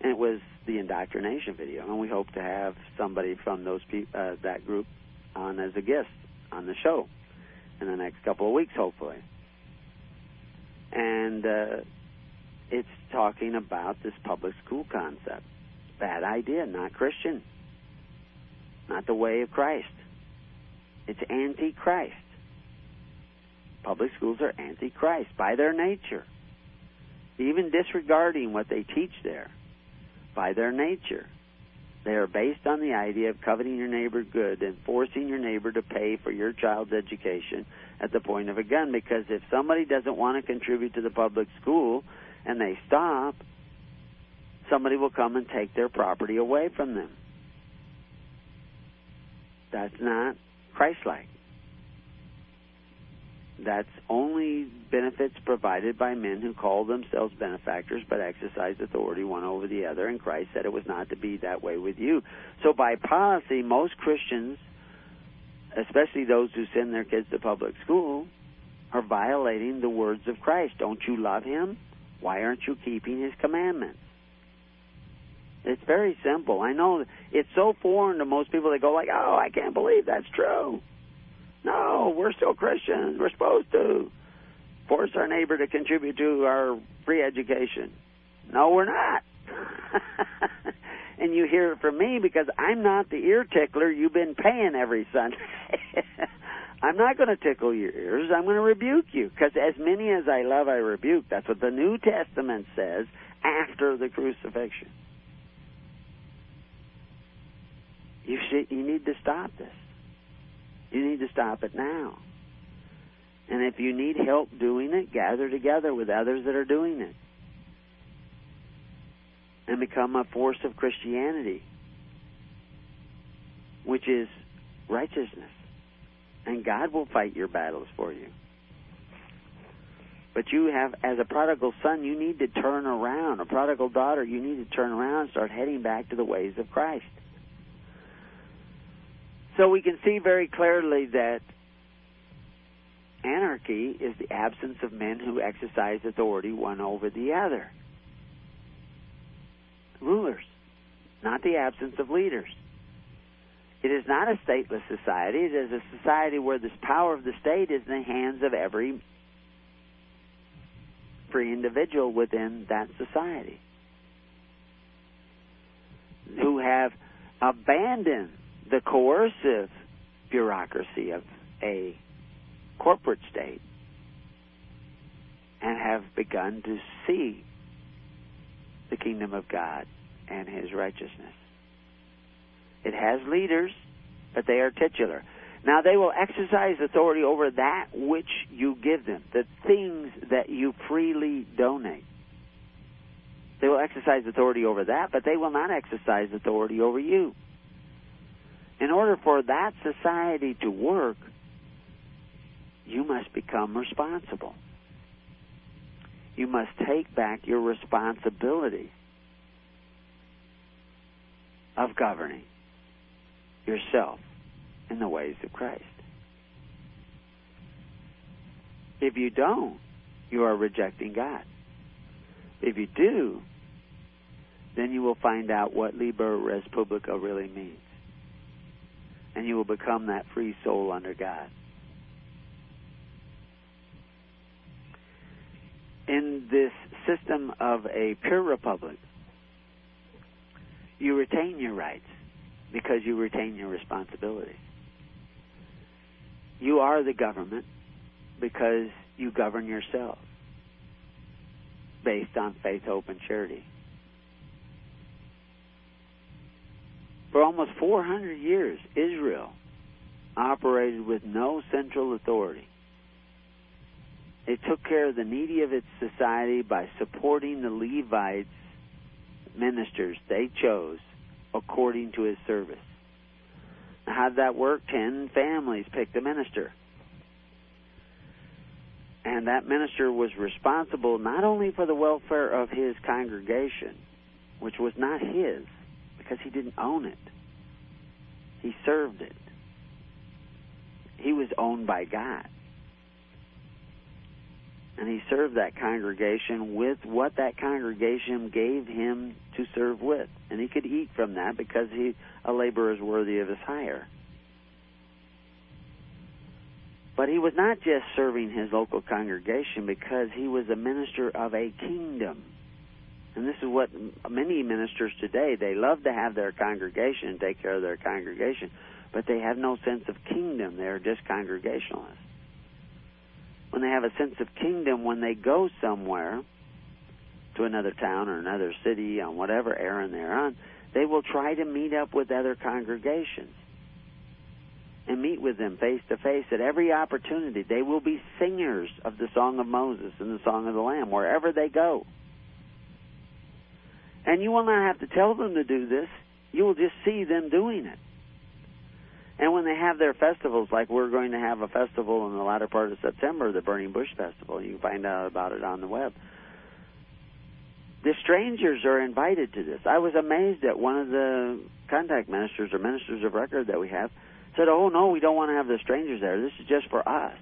And it was the indoctrination video. And we hope to have somebody from those pe- uh, that group on as a guest on the show in the next couple of weeks, hopefully. And uh, it's talking about this public school concept bad idea, not Christian, not the way of Christ. It's anti-Christ. Public schools are anti-Christ by their nature. Even disregarding what they teach there, by their nature. They are based on the idea of coveting your neighbor good and forcing your neighbor to pay for your child's education at the point of a gun. Because if somebody doesn't want to contribute to the public school and they stop, somebody will come and take their property away from them. That's not Christ like. That's only benefits provided by men who call themselves benefactors but exercise authority one over the other, and Christ said it was not to be that way with you. So, by policy, most Christians, especially those who send their kids to public school, are violating the words of Christ. Don't you love Him? Why aren't you keeping His commandments? It's very simple. I know it's so foreign to most people. They go like, "Oh, I can't believe that's true." No, we're still Christians. We're supposed to force our neighbor to contribute to our free education. No, we're not. *laughs* and you hear it from me because I'm not the ear tickler you've been paying every Sunday. *laughs* I'm not going to tickle your ears. I'm going to rebuke you because as many as I love, I rebuke. That's what the New Testament says after the crucifixion. You should, you need to stop this. You need to stop it now. And if you need help doing it, gather together with others that are doing it. And become a force of Christianity, which is righteousness. And God will fight your battles for you. But you have, as a prodigal son, you need to turn around. A prodigal daughter, you need to turn around and start heading back to the ways of Christ. So we can see very clearly that anarchy is the absence of men who exercise authority one over the other. Rulers, not the absence of leaders. It is not a stateless society. It is a society where the power of the state is in the hands of every free individual within that society who have abandoned the coercive bureaucracy of a corporate state and have begun to see the kingdom of God and his righteousness. It has leaders, but they are titular. Now they will exercise authority over that which you give them, the things that you freely donate. They will exercise authority over that, but they will not exercise authority over you. In order for that society to work, you must become responsible. You must take back your responsibility of governing yourself in the ways of Christ. If you don't, you are rejecting God. If you do, then you will find out what Liber Res Publica really means and you will become that free soul under God. In this system of a pure republic, you retain your rights because you retain your responsibilities. You are the government because you govern yourself based on faith, hope, and charity. For almost 400 years, Israel operated with no central authority. It took care of the needy of its society by supporting the Levites, ministers they chose, according to his service. Now, how did that work? Ten families picked a minister. And that minister was responsible not only for the welfare of his congregation, which was not his, because he didn't own it. He served it. He was owned by God. And he served that congregation with what that congregation gave him to serve with. And he could eat from that because he a laborer is worthy of his hire. But he was not just serving his local congregation because he was a minister of a kingdom. And this is what many ministers today, they love to have their congregation take care of their congregation, but they have no sense of kingdom. They're just congregationalists. When they have a sense of kingdom, when they go somewhere to another town or another city on whatever errand they're on, they will try to meet up with other congregations and meet with them face to face at every opportunity. They will be singers of the Song of Moses and the Song of the Lamb wherever they go. And you will not have to tell them to do this. You will just see them doing it. And when they have their festivals, like we're going to have a festival in the latter part of September, the Burning Bush Festival, you can find out about it on the web. The strangers are invited to this. I was amazed at one of the contact ministers or ministers of record that we have said, "Oh no, we don't want to have the strangers there. This is just for us."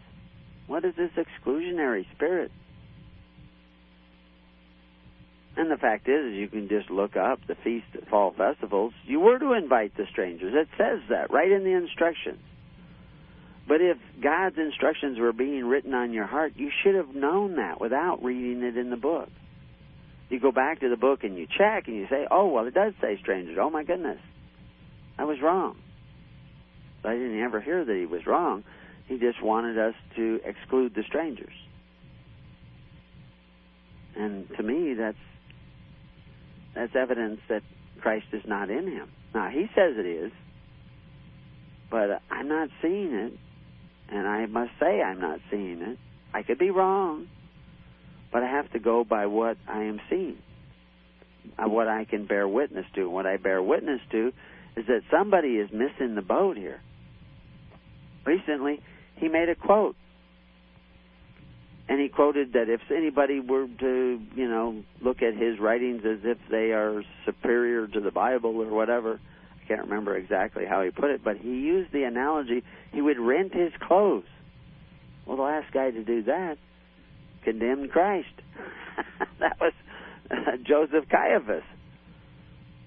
What is this exclusionary spirit? And the fact is, is you can just look up the feast of fall festivals. You were to invite the strangers. It says that right in the instructions. But if God's instructions were being written on your heart, you should have known that without reading it in the book. You go back to the book and you check and you say, "Oh, well, it does say strangers. Oh my goodness, I was wrong." But I didn't ever hear that he was wrong. He just wanted us to exclude the strangers. And to me, that's that's evidence that Christ is not in him. Now, he says it is, but I'm not seeing it, and I must say I'm not seeing it. I could be wrong, but I have to go by what I am seeing, uh, what I can bear witness to. what I bear witness to is that somebody is missing the boat here. Recently, he made a quote and he quoted that if anybody were to, you know, look at his writings as if they are superior to the Bible or whatever, I can't remember exactly how he put it, but he used the analogy he would rent his clothes. Well, the last guy to do that condemned Christ. *laughs* that was uh, Joseph Caiaphas.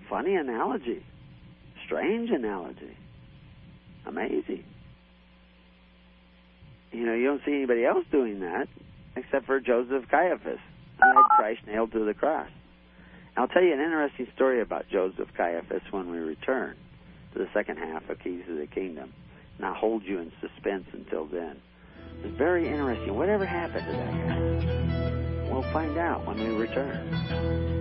Funny analogy. Strange analogy. Amazing. You know, you don't see anybody else doing that except for Joseph Caiaphas, who had Christ nailed to the cross. I'll tell you an interesting story about Joseph Caiaphas when we return to the second half of Keys of the Kingdom. And I'll hold you in suspense until then. It's very interesting. Whatever happened to that guy? We'll find out when we return.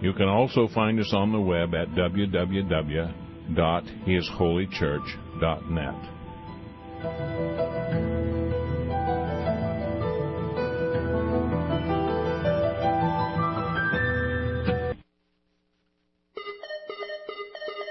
You can also find us on the web at www.hisholychurch.net.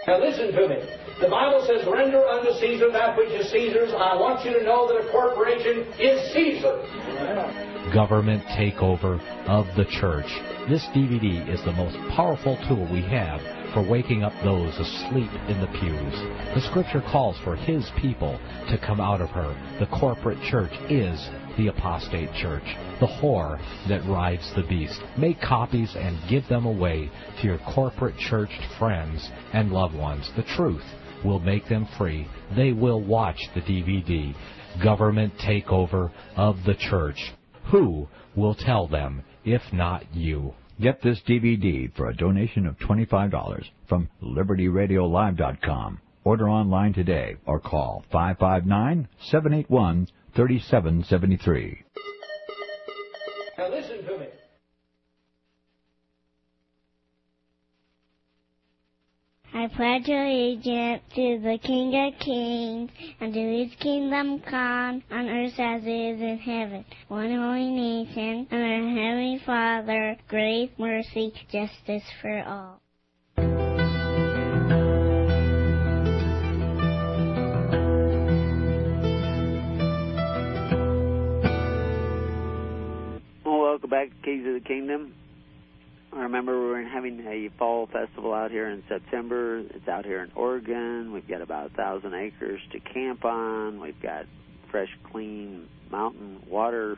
Now listen to me. The Bible says, render unto Caesar that which is Caesar's. I want you to know that a corporation is Caesar. Government takeover of the church. This DVD is the most powerful tool we have for waking up those asleep in the pews. The scripture calls for his people to come out of her. The corporate church is the apostate church, the whore that rides the beast. Make copies and give them away to your corporate churched friends and loved ones. The truth will make them free. They will watch the DVD. Government takeover of the church. Who will tell them if not you? Get this DVD for a donation of $25 from LibertyRadioLive.com. Order online today or call 559 781 3773. Now listen to me. I pledge allegiance to the King of Kings and to his kingdom come on earth as it is in heaven. One holy nation and our heavenly Father, grace, mercy, justice for all. Welcome back to Keys of the Kingdom. I remember we were having a fall festival out here in September. It's out here in Oregon. We've got about a thousand acres to camp on. We've got fresh, clean mountain water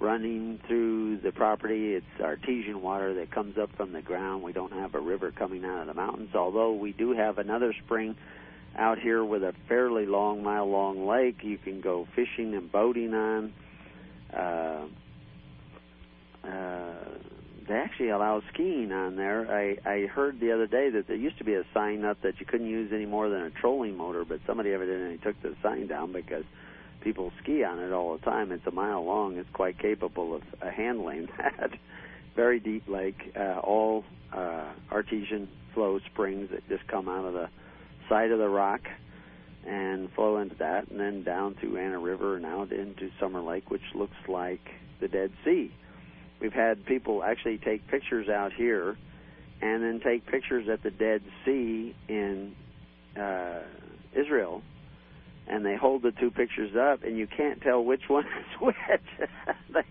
running through the property. It's artesian water that comes up from the ground. We don't have a river coming out of the mountains, although we do have another spring out here with a fairly long, mile long lake you can go fishing and boating on. Uh, uh, they actually allow skiing on there. I I heard the other day that there used to be a sign up that you couldn't use any more than a trolling motor, but somebody evidently took the sign down because people ski on it all the time. It's a mile long. It's quite capable of uh, handling *laughs* that. Very deep lake, uh, all uh, artesian flow springs that just come out of the side of the rock and flow into that, and then down to Ana River and out into Summer Lake, which looks like the Dead Sea. We've had people actually take pictures out here and then take pictures at the Dead Sea in uh, Israel, and they hold the two pictures up, and you can't tell which one *laughs* is which. *laughs* they,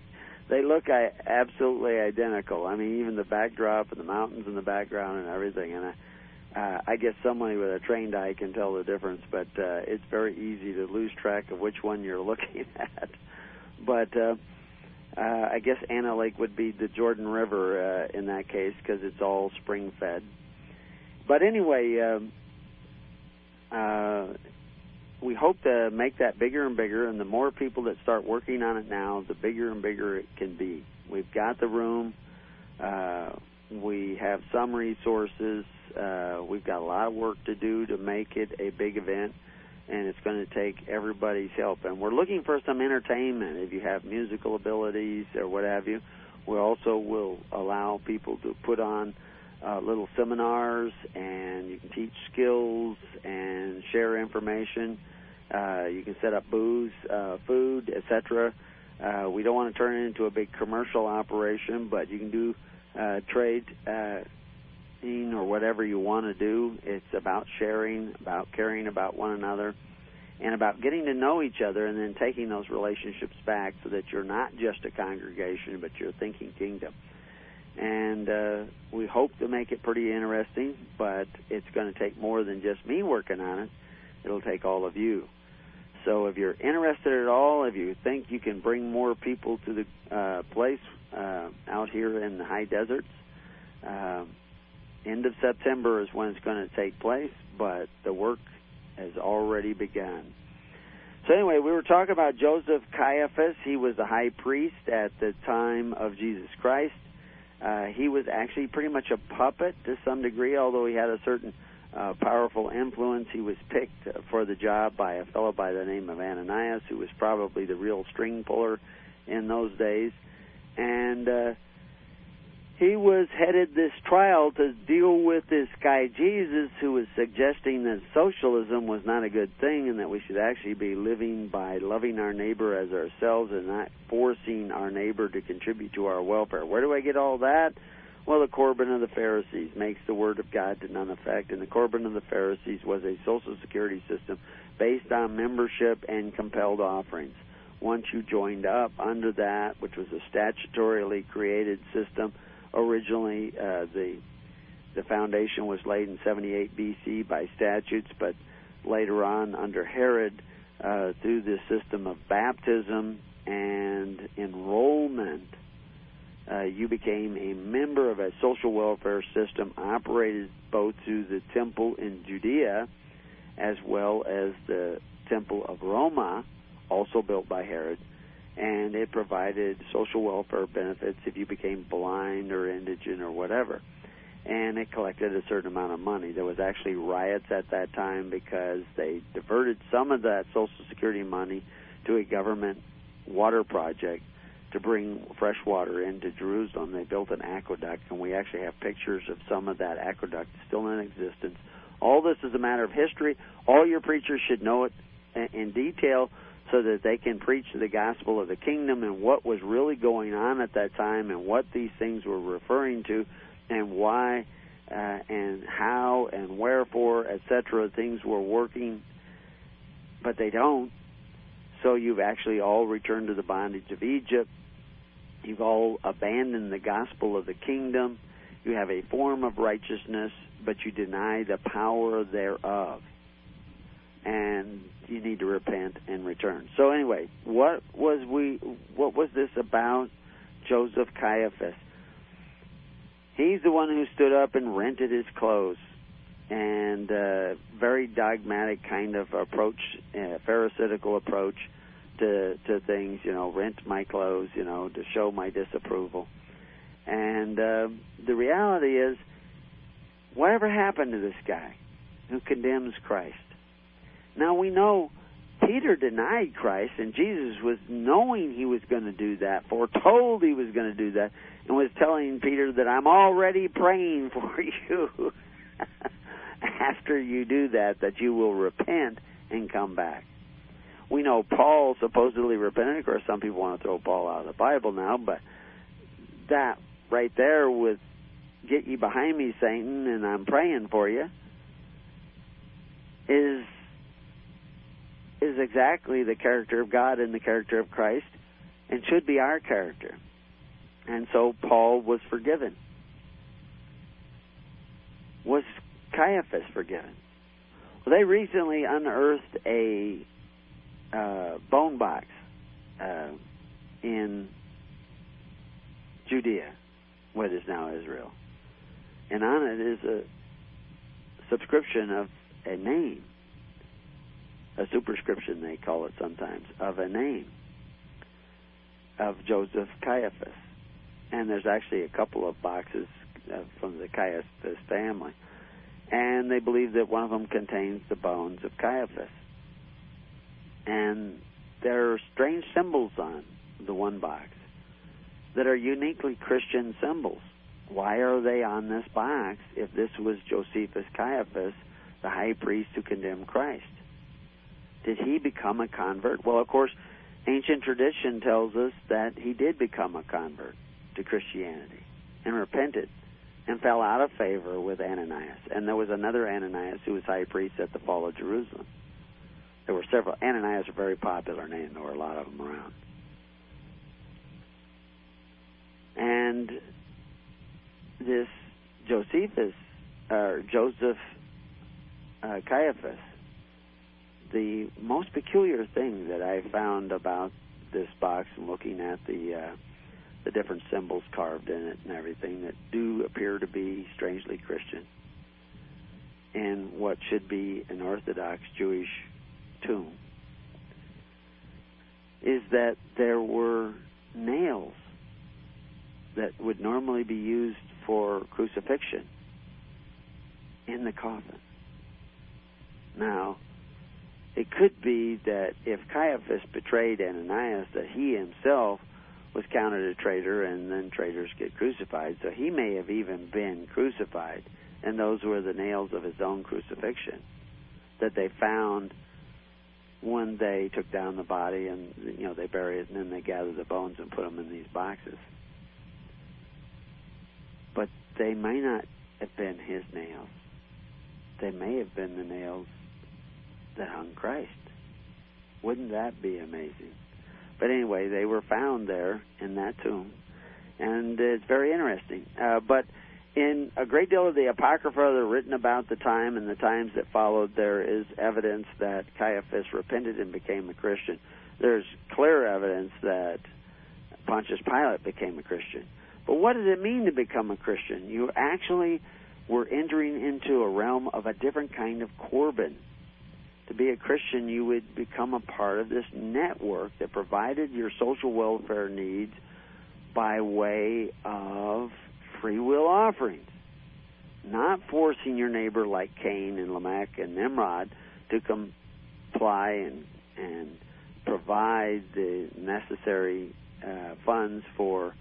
they look absolutely identical. I mean, even the backdrop and the mountains in the background and everything. And I, uh, I guess somebody with a trained eye can tell the difference, but uh, it's very easy to lose track of which one you're *laughs* looking at. But uh, uh, I guess Ana Lake would be the Jordan River uh, in that case because it's all spring fed. But anyway, um, uh, we hope to make that bigger and bigger, and the more people that start working on it now, the bigger and bigger it can be. We've got the room. Uh, we have some resources. Uh, we've got a lot of work to do to make it a big event, and it's going to take everybody's help. And we're looking for some entertainment. If you have musical abilities or what have you, we also will allow people to put on uh, little seminars, and you can teach skills and share information. Uh, you can set up booths, uh, food, etc. Uh, we don't want to turn it into a big commercial operation, but you can do uh, trade uh, or whatever you want to do. It's about sharing, about caring about one another, and about getting to know each other and then taking those relationships back so that you're not just a congregation, but you're thinking kingdom. And uh, we hope to make it pretty interesting, but it's going to take more than just me working on it. It'll take all of you. So if you're interested at all, if you think you can bring more people to the uh, place uh, out here in the high deserts, uh, end of September is when it's going to take place, but the work has already begun. So anyway, we were talking about Joseph Caiaphas. He was the high priest at the time of Jesus Christ. Uh, he was actually pretty much a puppet to some degree, although he had a certain uh, powerful influence. He was picked for the job by a fellow by the name of Ananias, who was probably the real string puller in those days. And uh, he was headed this trial to deal with this guy Jesus who was suggesting that socialism was not a good thing and that we should actually be living by loving our neighbor as ourselves and not forcing our neighbor to contribute to our welfare. Where do I get all that? Well, the Corban of the Pharisees makes the word of God to none effect, and the Corban of the Pharisees was a social security system based on membership and compelled offerings. Once you joined up under that, which was a statutorily created system, originally uh, the the foundation was laid in 78 BC by statutes, but later on under Herod, uh, through the system of baptism and enrollment, uh, you became a member of a social welfare system operated both through the temple in Judea as well as the temple of Roma, also built by Herod, and it provided social welfare benefits if you became blind or indigent or whatever. And it collected a certain amount of money. There was actually riots at that time because they diverted some of that Social Security money to a government water project to bring fresh water into Jerusalem. They built an aqueduct, and we actually have pictures of some of that aqueduct still in existence. All this is a matter of history. All your preachers should know it in detail so that they can preach the gospel of the kingdom and what was really going on at that time and what these things were referring to and why uh, and how and wherefore, etc. Things were working, but they don't. So you've actually all returned to the bondage of Egypt, You've all abandoned the gospel of the kingdom. You have a form of righteousness, but you deny the power thereof. And you need to repent and return. So anyway, what was we what was this about Joseph Caiaphas? He's the one who stood up and rented his clothes and uh, very dogmatic kind of approach, uh, pharisaical approach to to things. You know, rent my clothes. You know, to show my disapproval. And uh, the reality is, whatever happened to this guy who condemns Christ? Now we know Peter denied Christ, and Jesus was knowing he was going to do that, foretold he was going to do that, and was telling Peter that I'm already praying *laughs* for you. *laughs* After you do that, that you will repent and come back. We know Paul supposedly repented. Of course, some people want to throw Paul out of the Bible now, but that right there with "Get you behind me, Satan," and I'm praying for you is is exactly the character of God and the character of Christ, and should be our character. And so Paul was forgiven. Was Caiaphas forgiven? Well, they recently unearthed a uh, bone box uh, in Judea, what is now Israel. And on it is a subscription of a name, a superscription they call it sometimes, of a name of Joseph Caiaphas. And there's actually a couple of boxes uh, from the Caiaphas family. And they believe that one of them contains the bones of Caiaphas. And there are strange symbols on the one box that are uniquely Christian symbols. Why are they on this box if this was Josephus Caiaphas, the high priest who condemned Christ? Did he become a convert? Well, of course, ancient tradition tells us that he did become a convert to Christianity and repented and fell out of favor with Ananias. And there was another Ananias who was high priest at the fall of Jerusalem. There were several. Ananias are a very popular name. There were a lot of them around. And this Josephus, or Joseph uh, Caiaphas, the most peculiar thing that I found about this box and looking at the uh, the different symbols carved in it and everything that do appear to be strangely Christian in what should be an Orthodox Jewish tomb is that there were nails that would normally be used for crucifixion in the coffin. Now, it could be that if Caiaphas betrayed Ananias, that he himself was counted a traitor, and then traitors get crucified. So he may have even been crucified, and those were the nails of his own crucifixion that they found when they took down the body and you know they buried it, and then they gathered the bones and put them in these boxes. But they may not have been his nails. They may have been the nails that hung Christ. Wouldn't that be amazing? But anyway, they were found there in that tomb, and it's very interesting. Uh, but in a great deal of the Apocrypha that are written about the time and the times that followed, there is evidence that Caiaphas repented and became a Christian. There's clear evidence that Pontius Pilate became a Christian. But what does it mean to become a Christian? You actually were entering into a realm of a different kind of Corban to be a Christian, you would become a part of this network that provided your social welfare needs by way of free will offerings. Not forcing your neighbor like Cain and Lamech and Nimrod to comply and, and provide the necessary uh, funds for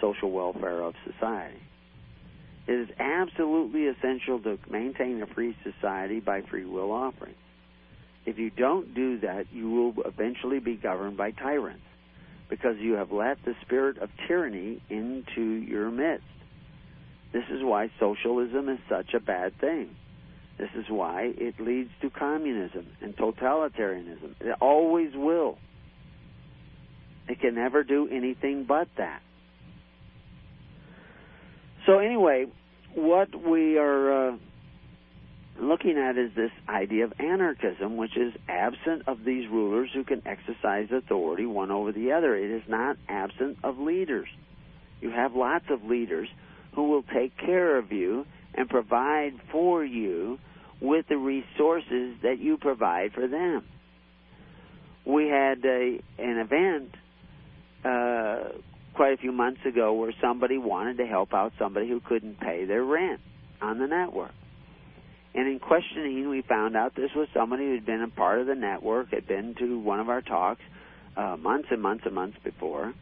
social welfare of society. It is absolutely essential to maintain a free society by free will offerings. If you don't do that, you will eventually be governed by tyrants because you have let the spirit of tyranny into your midst. This is why socialism is such a bad thing. This is why it leads to communism and totalitarianism. It always will. It can never do anything but that. So anyway, what we are uh, looking at is this idea of anarchism, which is absent of these rulers who can exercise authority one over the other. It is not absent of leaders. You have lots of leaders who will take care of you and provide for you with the resources that you provide for them. We had a, an event uh, quite a few months ago where somebody wanted to help out somebody who couldn't pay their rent on the network. And in questioning, we found out this was somebody who'd been a part of the network, had been to one of our talks uh, months and months and months before,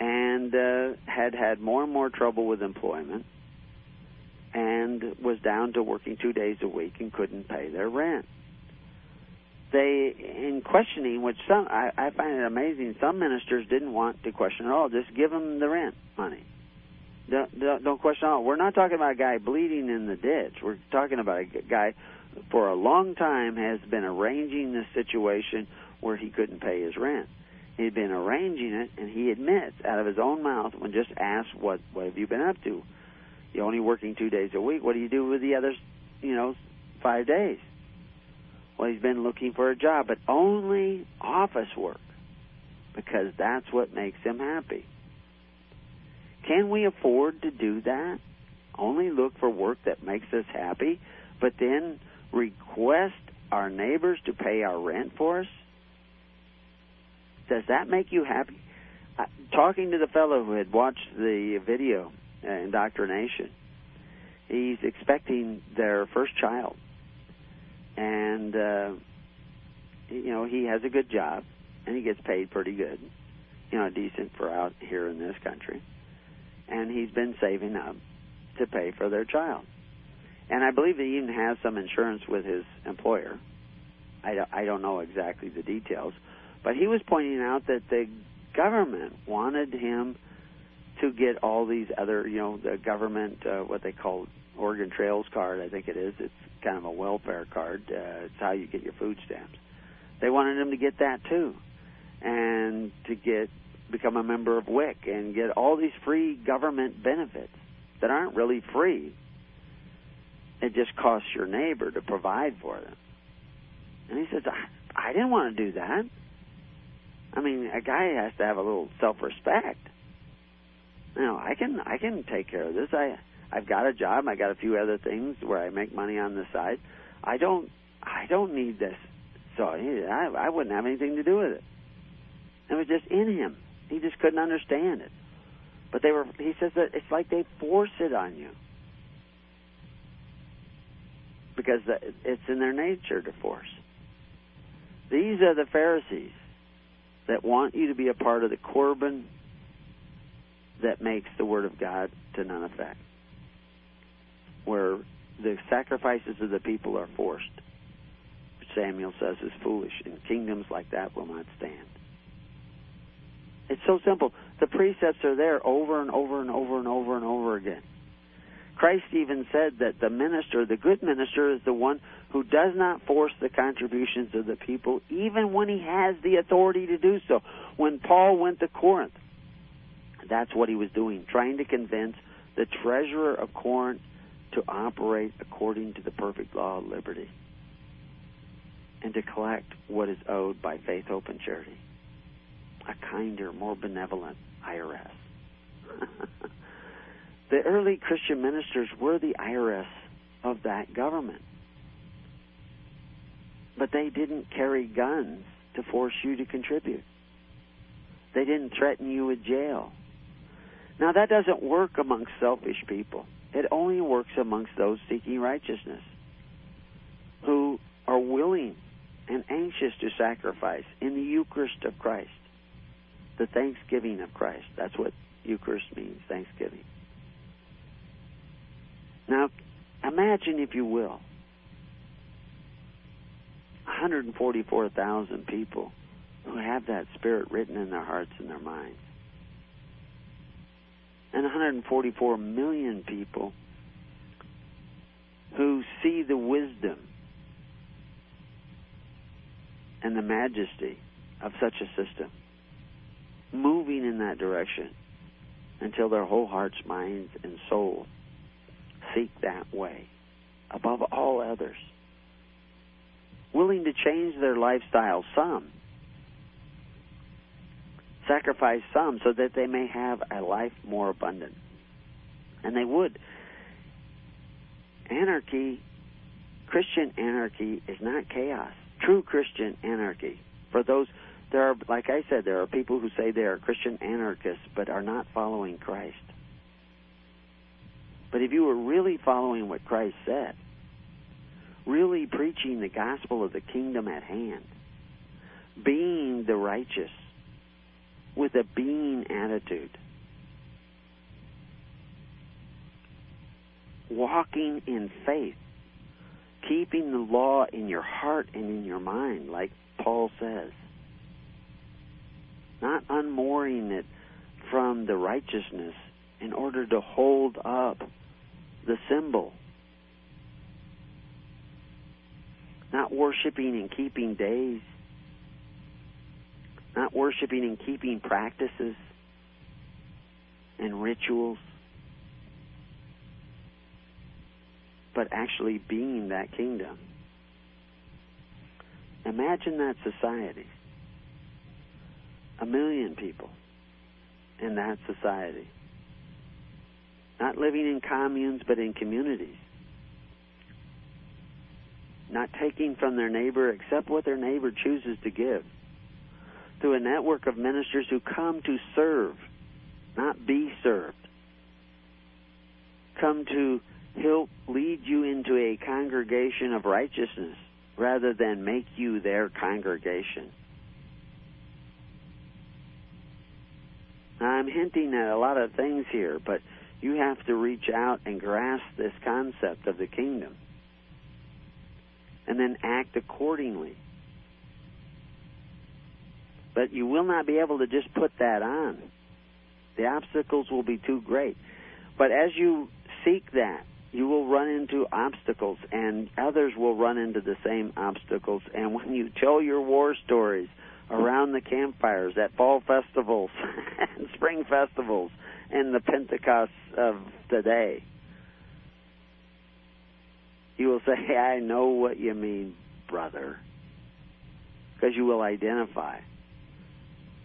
and uh, had had more and more trouble with employment, and was down to working two days a week and couldn't pay their rent. They, in questioning, which some I, I find it amazing, some ministers didn't want to question at all. Just give them the rent money don't, don't, question all. We're not talking about a guy bleeding in the ditch. We're talking about a guy for a long time has been arranging this situation where he couldn't pay his rent. He'd been arranging it, and he admits out of his own mouth when just asked, "What what have you been up to? You're only working two days a week. What do you do with the other, you know, five days?" Well, he's been looking for a job, but only office work because that's what makes him happy. Can we afford to do that? Only look for work that makes us happy, but then request our neighbors to pay our rent for us? Does that make you happy? Talking to the fellow who had watched the video uh, indoctrination, he's expecting their first child, and uh, you know he has a good job, and he gets paid pretty good, you know, decent for out here in this country and he's been saving up to pay for their child. And I believe he even has some insurance with his employer. I, don't, I don't know exactly the details, but he was pointing out that the government wanted him to get all these other, you know, the government, uh, what they call Oregon Trails card, I think it is. It's kind of a welfare card. Uh, it's how you get your food stamps. They wanted him to get that too, and to get become a member of WIC and get all these free government benefits that aren't really free. It just costs your neighbor to provide for them. And he says, I, I didn't want to do that. I mean, a guy has to have a little self-respect. You know, I can I can take care of this. I I've got a job. I got a few other things where I make money on the side. I don't I don't need this. So I I wouldn't have anything to do with it. It was just in him. He just couldn't understand it. But they were. He says that it's like they force it on you because it's in their nature to force. These are the Pharisees that want you to be a part of the Corban that makes the Word of God to none effect, where the sacrifices of the people are forced. Samuel says is foolish, and kingdoms like that will not stand. It's so simple. The precepts are there over and over and over and over and over again. Christ even said that the minister, the good minister, is the one who does not force the contributions of the people, even when he has the authority to do so. When Paul went to Corinth, that's what he was doing, trying to convince the treasurer of Corinth to operate according to the perfect law of liberty and to collect what is owed by faith, hope, and charity a kinder, more benevolent IRS. *laughs* the early Christian ministers were the IRS of that government. But they didn't carry guns to force you to contribute. They didn't threaten you with jail. Now, that doesn't work amongst selfish people. It only works amongst those seeking righteousness who are willing and anxious to sacrifice in the Eucharist of Christ the thanksgiving of Christ. That's what Eucharist means, thanksgiving. Now, imagine, if you will, 144,000 people who have that Spirit written in their hearts and their minds. And 144 million people who see the wisdom and the majesty of such a system moving in that direction until their whole hearts, minds, and soul seek that way above all others. Willing to change their lifestyle some, sacrifice some so that they may have a life more abundant. And they would. Anarchy, Christian anarchy, is not chaos. True Christian anarchy, for those there are, like I said, there are people who say they are Christian anarchists but are not following Christ. But if you were really following what Christ said, really preaching the gospel of the kingdom at hand, being the righteous with a being attitude, walking in faith, keeping the law in your heart and in your mind, like Paul says, not unmooring it from the righteousness in order to hold up the symbol. Not worshiping and keeping days. Not worshiping and keeping practices and rituals. But actually being that kingdom. Imagine that society. A million people in that society not living in communes, but in communities. Not taking from their neighbor except what their neighbor chooses to give. Through a network of ministers who come to serve, not be served. Come to help lead you into a congregation of righteousness rather than make you their congregation. I'm hinting at a lot of things here, but you have to reach out and grasp this concept of the kingdom and then act accordingly. But you will not be able to just put that on. The obstacles will be too great. But as you seek that, you will run into obstacles, and others will run into the same obstacles. And when you tell your war stories around the campfires at fall festivals *laughs* and spring festivals, and the Pentecost of today. You will say, hey, I know what you mean, brother, because you will identify.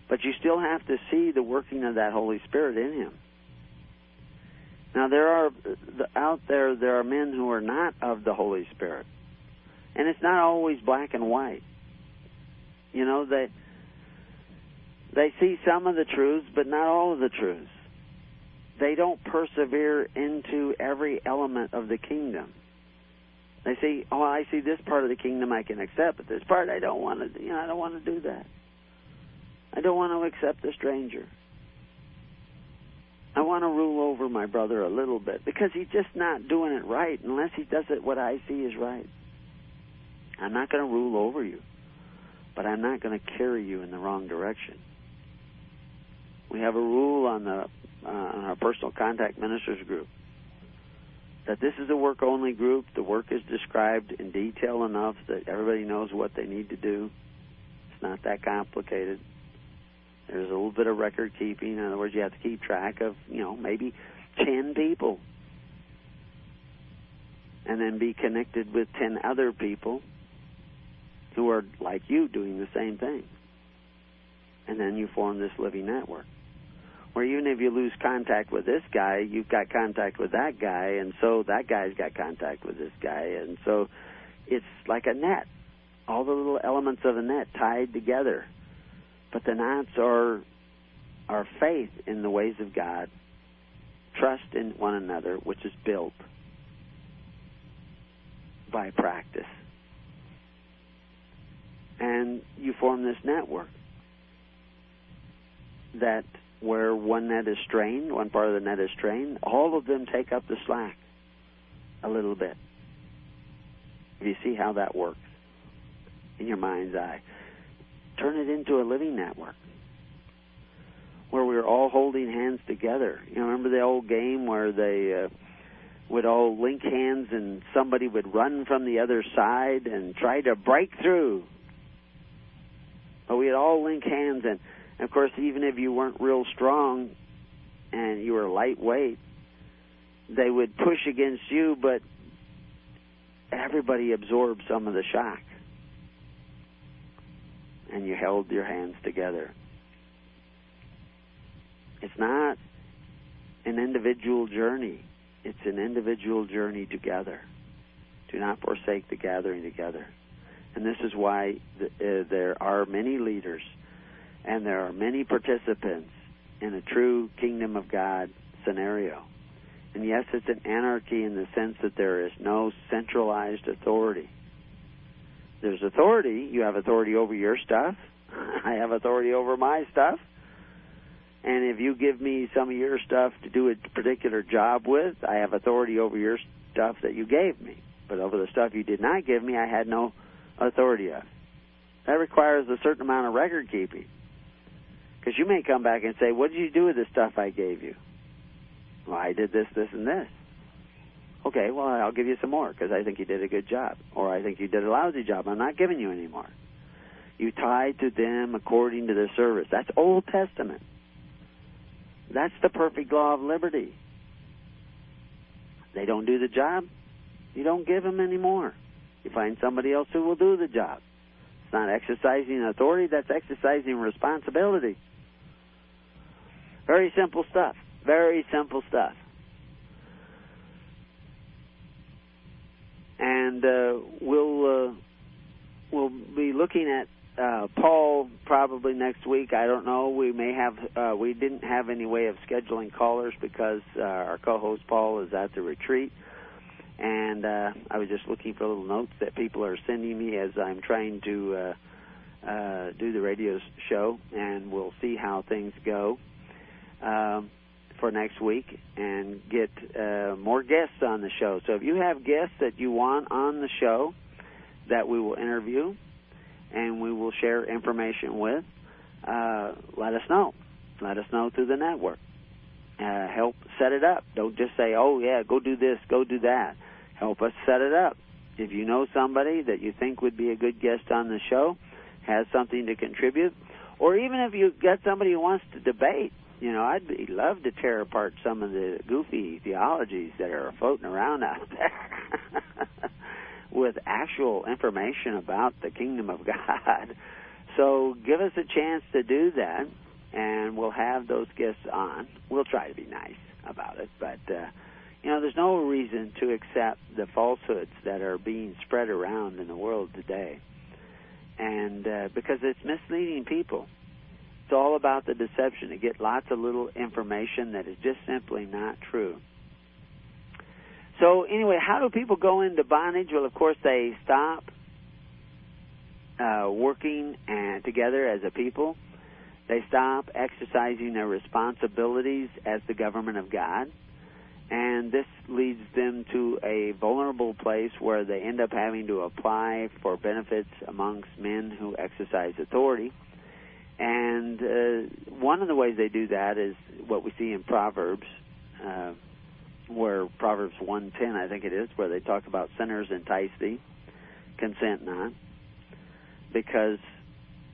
But you still have to see the working of that Holy Spirit in him. Now there are out there there are men who are not of the Holy Spirit. And it's not always black and white. You know, they they see some of the truths but not all of the truths they don't persevere into every element of the kingdom. They see, "Oh, I see this part of the kingdom I can accept, but this part I don't want to. You know, I don't want to do that. I don't want to accept the stranger. I want to rule over my brother a little bit because he's just not doing it right unless he does it what I see is right. I'm not going to rule over you, but I'm not going to carry you in the wrong direction. We have a rule on the uh, on our personal contact ministers group that this is a work only group. The work is described in detail enough that everybody knows what they need to do. It's not that complicated. There's a little bit of record keeping. In other words, you have to keep track of, you know, maybe 10 people. And then be connected with 10 other people who are like you doing the same thing. And then you form this living network where even if you lose contact with this guy, you've got contact with that guy, and so that guy's got contact with this guy, and so it's like a net. All the little elements of a net tied together. But the knots are our faith in the ways of God, trust in one another, which is built by practice. And you form this network that where one net is strained, one part of the net is strained, all of them take up the slack a little bit. If you see how that works in your mind's eye, turn it into a living network where we're all holding hands together. You know, remember the old game where they uh, would all link hands and somebody would run from the other side and try to break through. But we'd all link hands and and of course, even if you weren't real strong, and you were lightweight, they would push against you, but everybody absorbed some of the shock. And you held your hands together. It's not an individual journey, it's an individual journey together. Do not forsake the gathering together. And this is why uh, there are many leaders and there are many participants in a true kingdom of God scenario. And yes, it's an anarchy in the sense that there is no centralized authority. There's authority. You have authority over your stuff. *laughs* I have authority over my stuff. And if you give me some of your stuff to do a particular job with, I have authority over your stuff that you gave me. But over the stuff you did not give me, I had no authority of. That requires a certain amount of record keeping. Because you may come back and say, What did you do with the stuff I gave you? Well, I did this, this, and this. Okay, well, I'll give you some more because I think you did a good job. Or I think you did a lousy job. I'm not giving you any more. You tied to them according to their service. That's Old Testament. That's the perfect law of liberty. They don't do the job, you don't give them any more. You find somebody else who will do the job. It's not exercising authority, that's exercising responsibility. Very simple stuff. Very simple stuff. And uh, we'll uh, we'll be looking at uh, Paul probably next week. I don't know. We may have. Uh, we didn't have any way of scheduling callers because uh, our co-host Paul is at the retreat, and uh, I was just looking for little notes that people are sending me as I'm trying to uh, uh, do the radio show, and we'll see how things go. Um, for next week and get uh, more guests on the show. So if you have guests that you want on the show that we will interview and we will share information with, uh, let us know. Let us know through the network. Uh, help set it up. Don't just say, oh, yeah, go do this, go do that. Help us set it up. If you know somebody that you think would be a good guest on the show, has something to contribute, or even if you got somebody who wants to debate, you know, I'd be, love to tear apart some of the goofy theologies that are floating around out *laughs* there with actual information about the kingdom of *laughs* God. So give us a chance to do that, and we'll have those guests on. We'll try to be nice about it, but uh, you know, there's no reason to accept the falsehoods that are being spread around in the world today, and uh, because it's misleading people. It's all about the deception to get lots of little information that is just simply not true. So, anyway, how do people go into bondage? Well, of course, they stop uh, working and together as a people. They stop exercising their responsibilities as the government of God. And this leads them to a vulnerable place where they end up having to apply for benefits amongst men who exercise authority. And uh, one of the ways they do that is what we see in Proverbs, uh, where Proverbs 110, I think it is, where they talk about sinners entice thee, consent not, because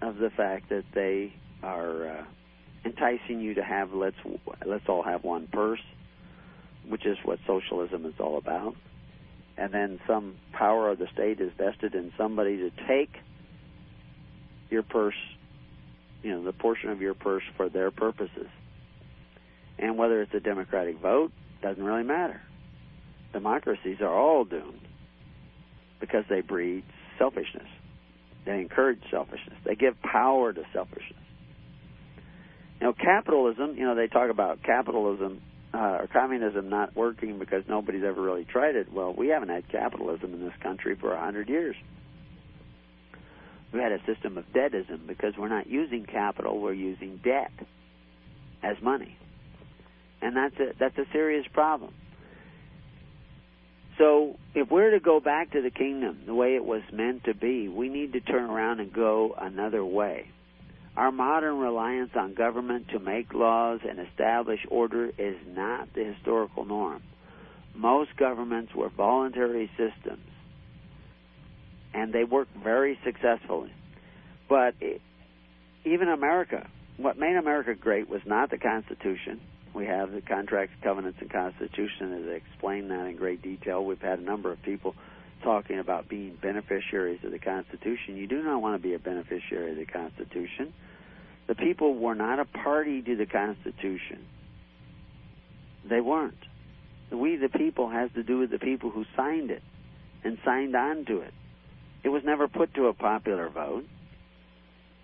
of the fact that they are uh, enticing you to have let's let's all have one purse, which is what socialism is all about. And then some power of the state is vested in somebody to take your purse you know the portion of your purse for their purposes. And whether it's a democratic vote doesn't really matter. Democracies are all doomed because they breed selfishness. They encourage selfishness. They give power to selfishness. You know, capitalism. You know, they talk about capitalism uh, or communism not working because nobody's ever really tried it. Well, we haven't had capitalism in this country for a hundred years we had a system of debtism because we're not using capital, we're using debt as money. And that's a that's a serious problem. So if we're to go back to the kingdom the way it was meant to be, we need to turn around and go another way. Our modern reliance on government to make laws and establish order is not the historical norm. Most governments were voluntary systems and they worked very successfully. But it, even America, what made America great was not the Constitution, We have the contracts, covenants, and constitution that explain that in great detail. We've had a number of people talking about being beneficiaries of the Constitution. You do not want to be a beneficiary of the Constitution. The people were not a party to the Constitution. They weren't. We, the people, has to do with the people who signed it and signed on to it. It was never put to a popular vote.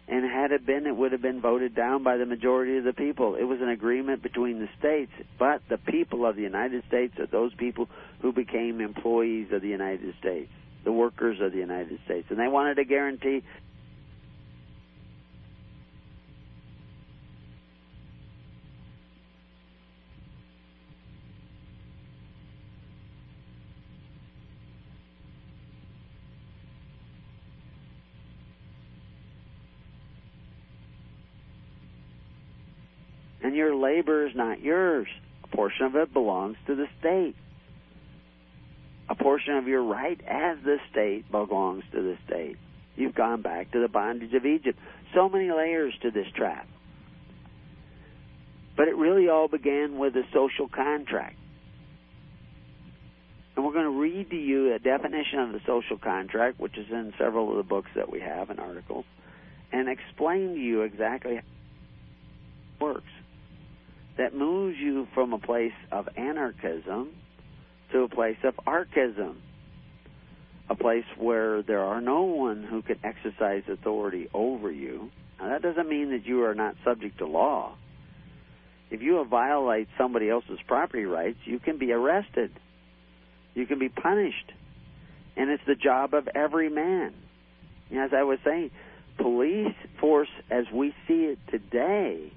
And had it been, it would have been voted down by the majority of the people. It was an agreement between the states, but the people of the United States are those people who became employees of the United States, the workers of the United States. And they wanted to guarantee and your labor is not yours. A portion of it belongs to the state. A portion of your right as the state belongs to the state. You've gone back to the bondage of Egypt. So many layers to this trap. But it really all began with a social contract. And we're going to read to you a definition of the social contract, which is in several of the books that we have and articles, and explain to you exactly how it works that moves you from a place of anarchism to a place of archism, a place where there are no one who can exercise authority over you. Now, that doesn't mean that you are not subject to law. If you violate somebody else's property rights, you can be arrested. You can be punished. And it's the job of every man. As I was saying, police force as we see it today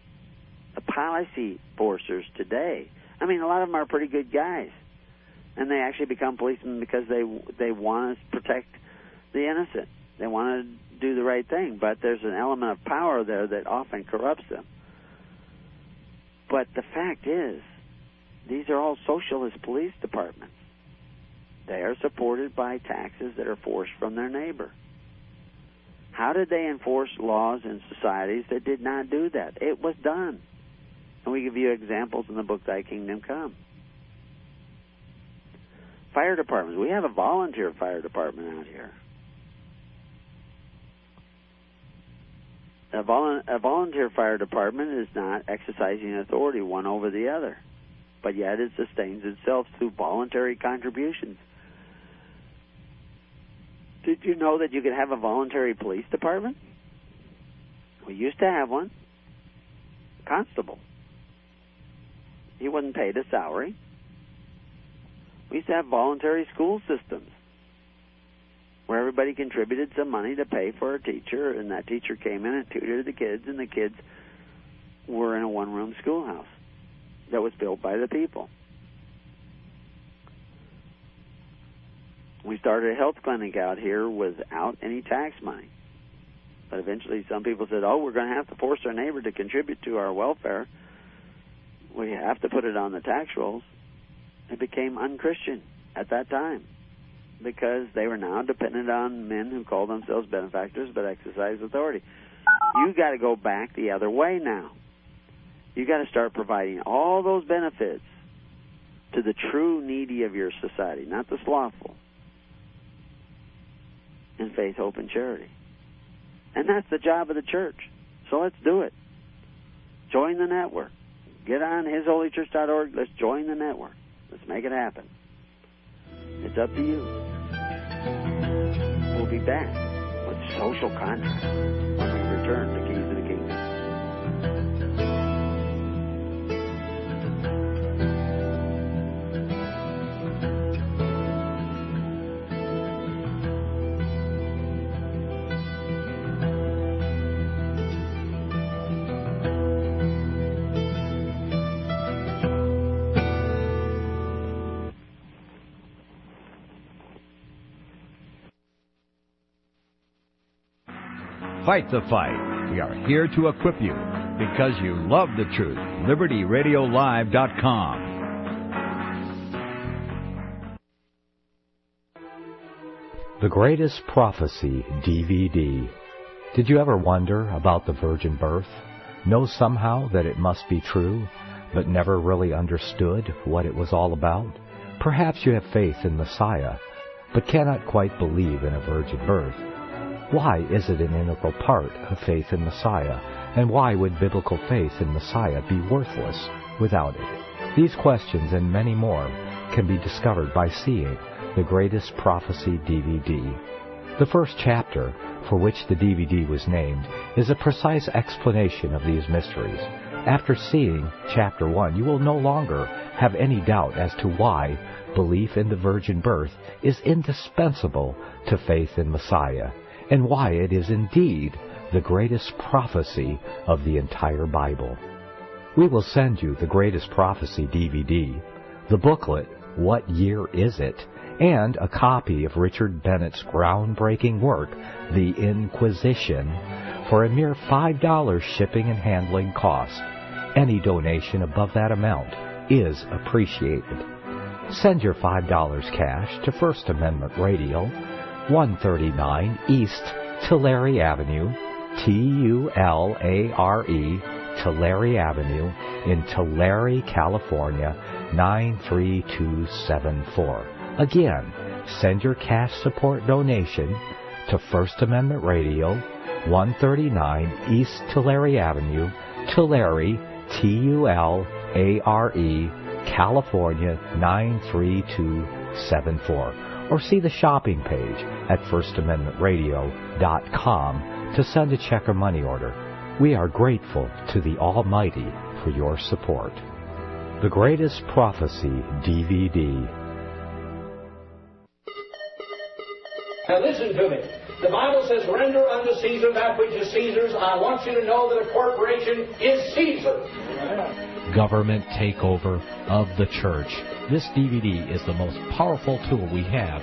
the policy forcers today. I mean, a lot of them are pretty good guys, and they actually become policemen because they they want to protect the innocent. They want to do the right thing, but there's an element of power there that often corrupts them. But the fact is, these are all socialist police departments. They are supported by taxes that are forced from their neighbor. How did they enforce laws in societies that did not do that? It was done. And we give you examples in the book Thy Kingdom Come. Fire departments. We have a volunteer fire department out here. A, volu- a volunteer fire department is not exercising authority one over the other, but yet it sustains itself through voluntary contributions. Did you know that you could have a voluntary police department? We used to have one. Constable. He wasn't paid a salary. We used to have voluntary school systems where everybody contributed some money to pay for a teacher, and that teacher came in and tutored the kids, and the kids were in a one room schoolhouse that was built by the people. We started a health clinic out here without any tax money. But eventually, some people said, oh, we're going to have to force our neighbor to contribute to our welfare we have to put it on the tax rolls. It became unchristian at that time because they were now dependent on men who call themselves benefactors but exercise authority. You got to go back the other way now. You got to start providing all those benefits to the true needy of your society, not the slothful. In faith, hope, and charity. And that's the job of the church. So let's do it. Join the network. Get on hisholychurch.org. Let's join the network. Let's make it happen. It's up to you. We'll be back with social contract when we return to Keys Fight the fight. We are here to equip you because you love the truth. LibertyRadioLive.com. The Greatest Prophecy DVD. Did you ever wonder about the virgin birth? Know somehow that it must be true? but never really understood what it was all about? Perhaps you have faith in Messiah, but cannot quite believe in a virgin birth. Why is it an integral part of faith in Messiah, and why would biblical faith in Messiah be worthless without it? These questions and many more can be discovered by seeing the Greatest Prophecy DVD. The first chapter, for which the DVD was named, is a precise explanation of these mysteries. After seeing chapter 1, you will no longer have any doubt as to why belief in the virgin birth is indispensable to faith in Messiah and why it is indeed the greatest prophecy of the entire Bible. We will send you the Greatest Prophecy DVD, the booklet, What Year Is It? and a copy of Richard Bennett's groundbreaking work, The Inquisition, for a mere $5 shipping and handling cost. Any donation above that amount is appreciated. Send your $5 cash to First Amendment Radio, 139 East Tulare Avenue, T-U-L-A-R-E, Tulare Avenue, in Tulare, California, 93274. Again, send your cash support donation to First Amendment Radio, 139 East Tulare Avenue, Tulare, T-U-L-A-R-E, California 93274 or see the shopping page at firstamendmentradio.com to send a check or money order. We are grateful to the Almighty for your support. The Greatest Prophecy DVD. Now listen to me. The Bible says, render unto Caesar that which is Caesar's. I want you to know that a corporation is Caesar. Government takeover of the church. This DVD is the most powerful tool we have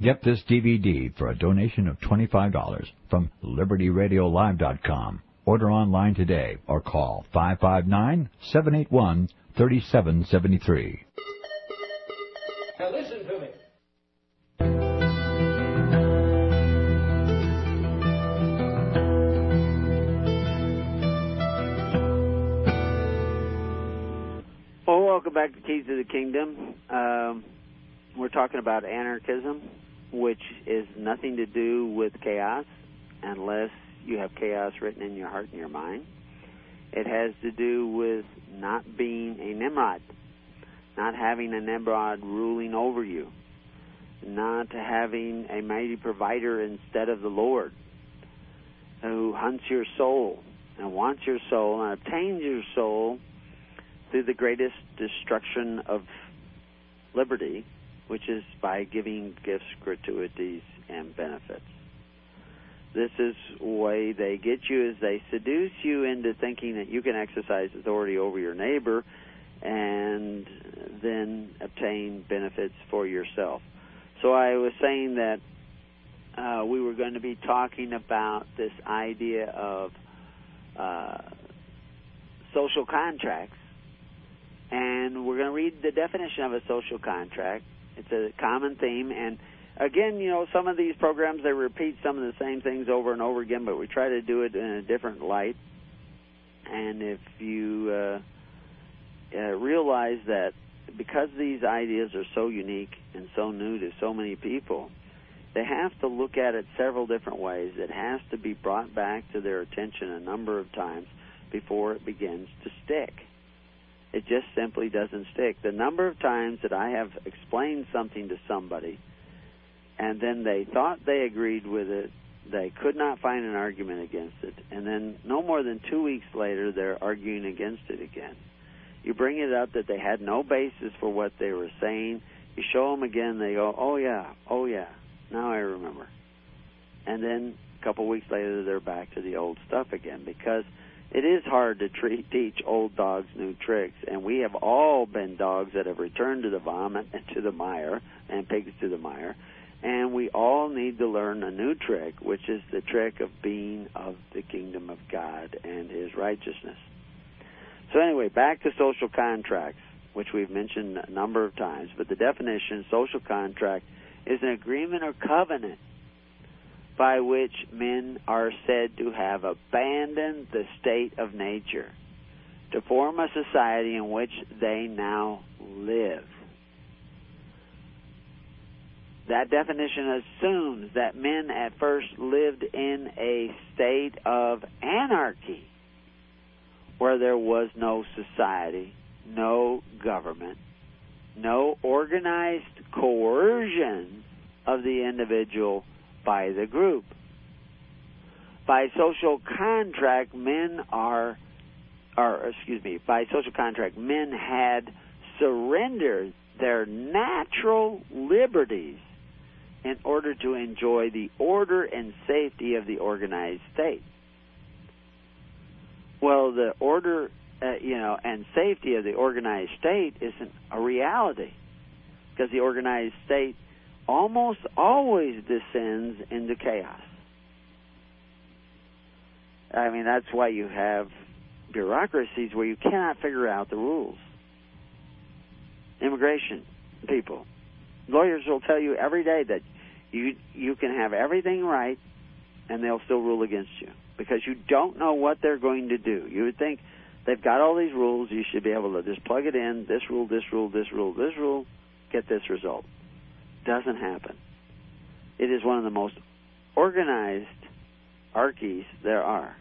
Get this DVD for a donation of $25 from LibertyRadiolive.com. Order online today or call 559 781 3773. Now listen to me. Well, welcome back to Keys of the Kingdom. Um, we're talking about anarchism, which is nothing to do with chaos unless you have chaos written in your heart and your mind. It has to do with not being a Nimrod, not having a Nimrod ruling over you, not having a mighty provider instead of the Lord who hunts your soul and wants your soul and obtains your soul through the greatest destruction of liberty, which is by giving gifts, gratuities, and benefits. This is way they get you is they seduce you into thinking that you can exercise authority over your neighbor and then obtain benefits for yourself. So I was saying that uh, we were going to be talking about this idea of uh, social contracts and we're going to read the definition of a social contract. It's a common theme, and again, you know, some of these programs they repeat some of the same things over and over again, but we try to do it in a different light. And if you uh, uh, realize that because these ideas are so unique and so new to so many people, they have to look at it several different ways. It has to be brought back to their attention a number of times before it begins to stick it just simply doesn't stick. The number of times that I have explained something to somebody and then they thought they agreed with it, they could not find an argument against it, and then no more than two weeks later they're arguing against it again. You bring it up that they had no basis for what they were saying. You show them again, they go, "Oh yeah, oh yeah, now I remember." And then a couple weeks later they're back to the old stuff again because It is hard to treat, teach old dogs new tricks, and we have all been dogs that have returned to the vomit and to the mire, and pigs to the mire, and we all need to learn a new trick, which is the trick of being of the kingdom of God and His righteousness. So, anyway, back to social contracts, which we've mentioned a number of times, but the definition social contract is an agreement or covenant by which men are said to have abandoned the state of nature to form a society in which they now live. That definition assumes that men at first lived in a state of anarchy where there was no society, no government, no organized coercion of the individual by the group. By social contract, men are, or excuse me, by social contract, men had surrendered their natural liberties in order to enjoy the order and safety of the organized state. Well, the order, uh, you know, and safety of the organized state isn't a reality because the organized state almost always descends into chaos. I mean, that's why you have bureaucracies where you cannot figure out the rules. Immigration people, lawyers will tell you every day that you you can have everything right, and they'll still rule against you because you don't know what they're going to do. You would think they've got all these rules. You should be able to just plug it in. This rule, this rule, this rule, this rule. Get this result. Doesn't happen. It is one of the most organized archies there are.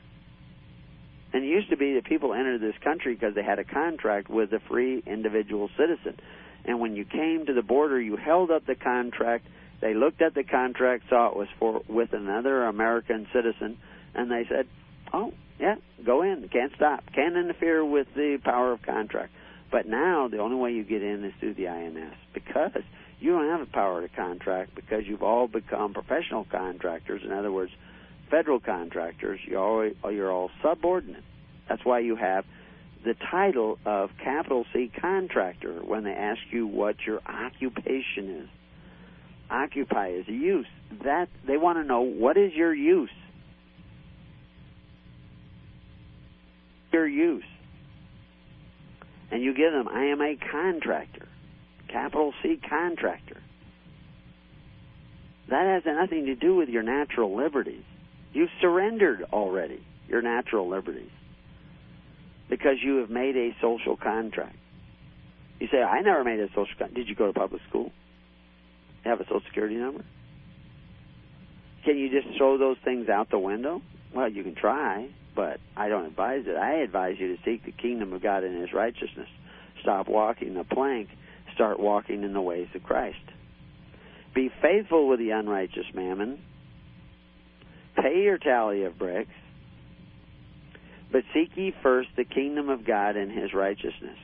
And it used to be that people entered this country because they had a contract with a free individual citizen. And when you came to the border, you held up the contract. They looked at the contract, saw it was for with another American citizen, and they said, "Oh, yeah, go in. Can't stop. Can't interfere with the power of contract." But now the only way you get in is through the INS because you don't have the power to contract because you've all become professional contractors. In other words, federal contractors, you're all, you're all subordinate. That's why you have the title of capital C contractor when they ask you what your occupation is. Occupy is a use. That they want to know what is your use. Your use. And you give them, I am a contractor. Capital C contractor. That has nothing to do with your natural liberties. You've surrendered already your natural liberties because you have made a social contract. You say, I never made a social contract. Did you go to public school? Have a social security number? Can you just throw those things out the window? Well, you can try, but I don't advise it. I advise you to seek the kingdom of God and His righteousness. Stop walking the plank. Start walking in the ways of Christ. Be faithful with the unrighteous mammon. Pay your tally of bricks. But seek ye first the kingdom of God and his righteousness.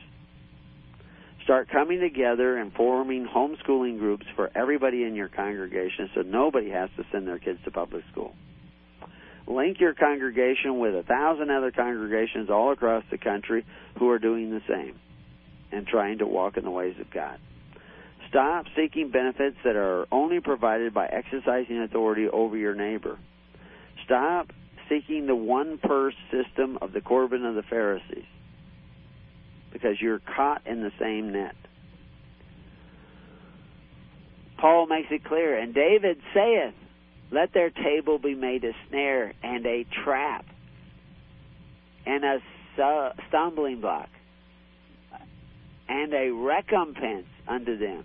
Start coming together and forming homeschooling groups for everybody in your congregation so nobody has to send their kids to public school. Link your congregation with a thousand other congregations all across the country who are doing the same and trying to walk in the ways of God. Stop seeking benefits that are only provided by exercising authority over your neighbor. Stop seeking the one purse system of the Corban of the Pharisees because you're caught in the same net. Paul makes it clear, and David saith, Let their table be made a snare and a trap and a stumbling block and a recompense unto them.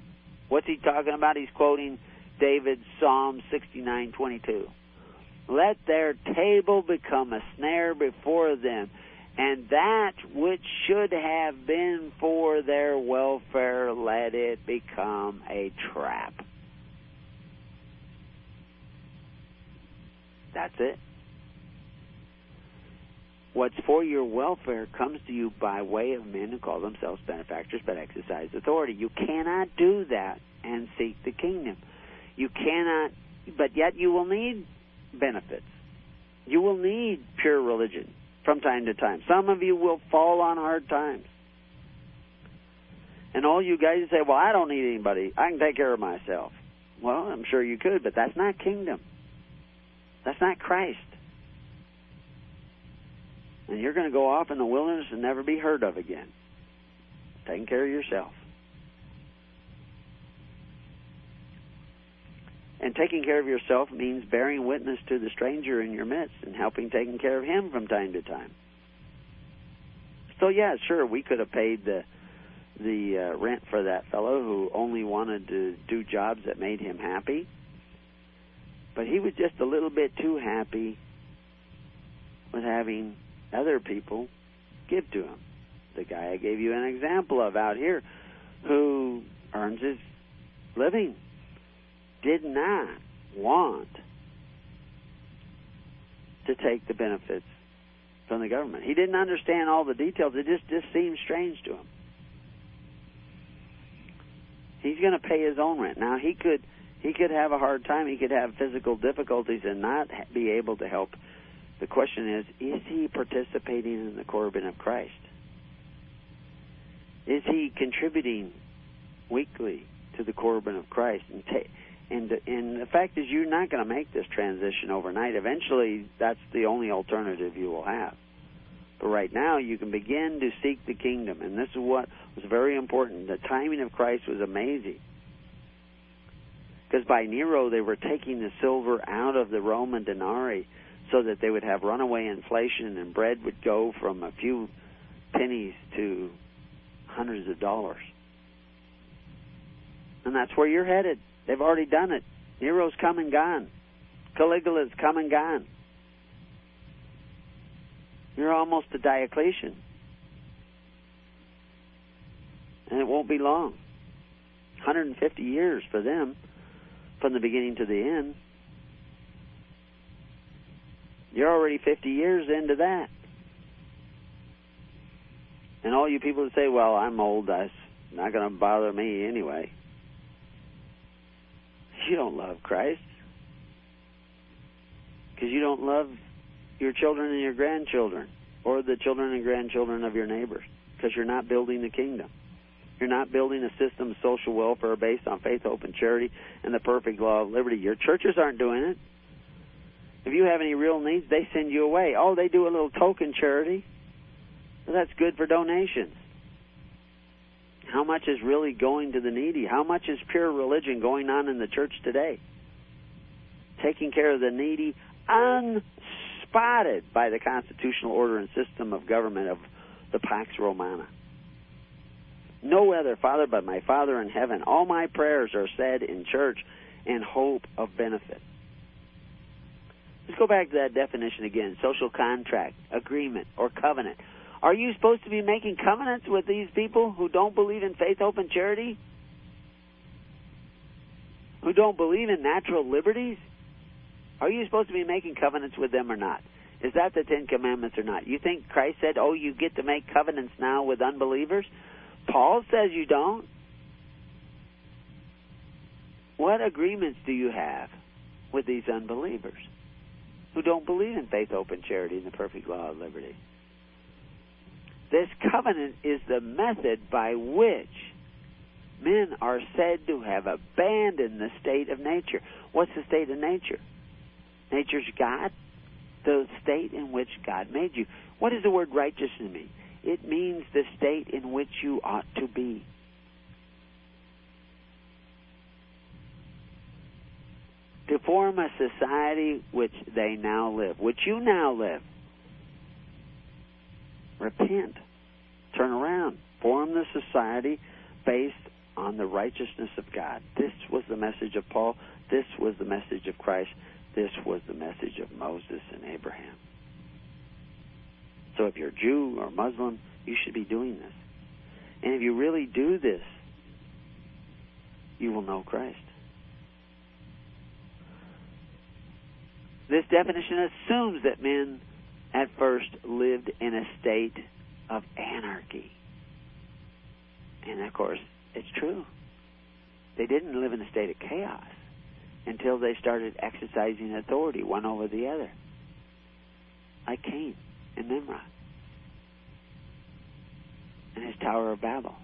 What's he talking about? He's quoting David's Psalm 69:22. Let their table become a snare before them, and that which should have been for their welfare, let it become a trap. That's it. What's for your welfare comes to you by way of men who call themselves benefactors but exercise authority. You cannot do that and seek the kingdom. You cannot, but yet you will need benefits. You will need pure religion from time to time. Some of you will fall on hard times. And all you guys say, well, I don't need anybody. I can take care of myself. Well, I'm sure you could, but that's not kingdom. That's not Christ. And you're going to go off in the wilderness and never be heard of again. Taking care of yourself. And taking care of yourself means bearing witness to the stranger in your midst and helping taking care of him from time to time. So yeah, sure, we could have paid the the uh, rent for that fellow who only wanted to do jobs that made him happy. But he was just a little bit too happy with having other people give to him. The guy I gave you an example of out here who earns his living did not want to take the benefits from the government. He didn't understand all the details. It just just seemed strange to him. He's going to pay his own rent. Now he could he could have a hard time. He could have physical difficulties and not be able to help. The question is: Is he participating in the Corban of Christ? Is he contributing weekly to the Corban of Christ? And ta- and and the fact is, you're not going to make this transition overnight. Eventually, that's the only alternative you will have. But right now, you can begin to seek the kingdom, and this is what was very important. The timing of Christ was amazing. Because by Nero, they were taking the silver out of the Roman denarii so that they would have runaway inflation and bread would go from a few pennies to hundreds of dollars. And that's where you're headed. They've already done it. Nero's come and gone. Caligula's come and gone. You're almost a Diocletian. And it won't be long. 150 years for them from the beginning to the end. You're already 50 years into that. And all you people say, well, I'm old, that's not going to bother me anyway. You don't love Christ. Because you don't love your children and your grandchildren or the children and grandchildren of your neighbors because you're not building the kingdom. You're not building a system of social welfare based on faith, hope, and charity and the perfect law of liberty. Your churches aren't doing it. If you have any real needs, they send you away. Oh, they do a little token charity. Well, that's good for donations. How much is really going to the needy? How much is pure religion going on in the church today? Taking care of the needy, unspotted by the constitutional order and system of government of the Pax Romana. No other Father but my Father in heaven. All my prayers are said in church in hope of benefit. Let's go back to that definition again social contract, agreement, or covenant. Are you supposed to be making covenants with these people who don't believe in faith, hope, and charity? Who don't believe in natural liberties? Are you supposed to be making covenants with them or not? Is that the Ten Commandments or not? You think Christ said, oh, you get to make covenants now with unbelievers? Paul says you don't. What agreements do you have with these unbelievers who don't believe in faith, hope, and charity and the perfect law of liberty? This covenant is the method by which men are said to have abandoned the state of nature. What's the state of nature? Nature's God, the state in which God made you. What does the word righteousness mean? It means the state in which you ought to be. To form a society which they now live, which you now live. Repent. Turn around. Form the society based on the righteousness of God. This was the message of Paul. This was the message of Christ. This was the message of Moses and Abraham. So if you're Jew or Muslim, you should be doing this. And if you really do this, you will know Christ. This definition assumes that men at first lived in a state of anarchy. And of course, it's true. They didn't live in a state of chaos until they started exercising authority one over the other. Like Cain. and Nimrod and his Tower of Babel.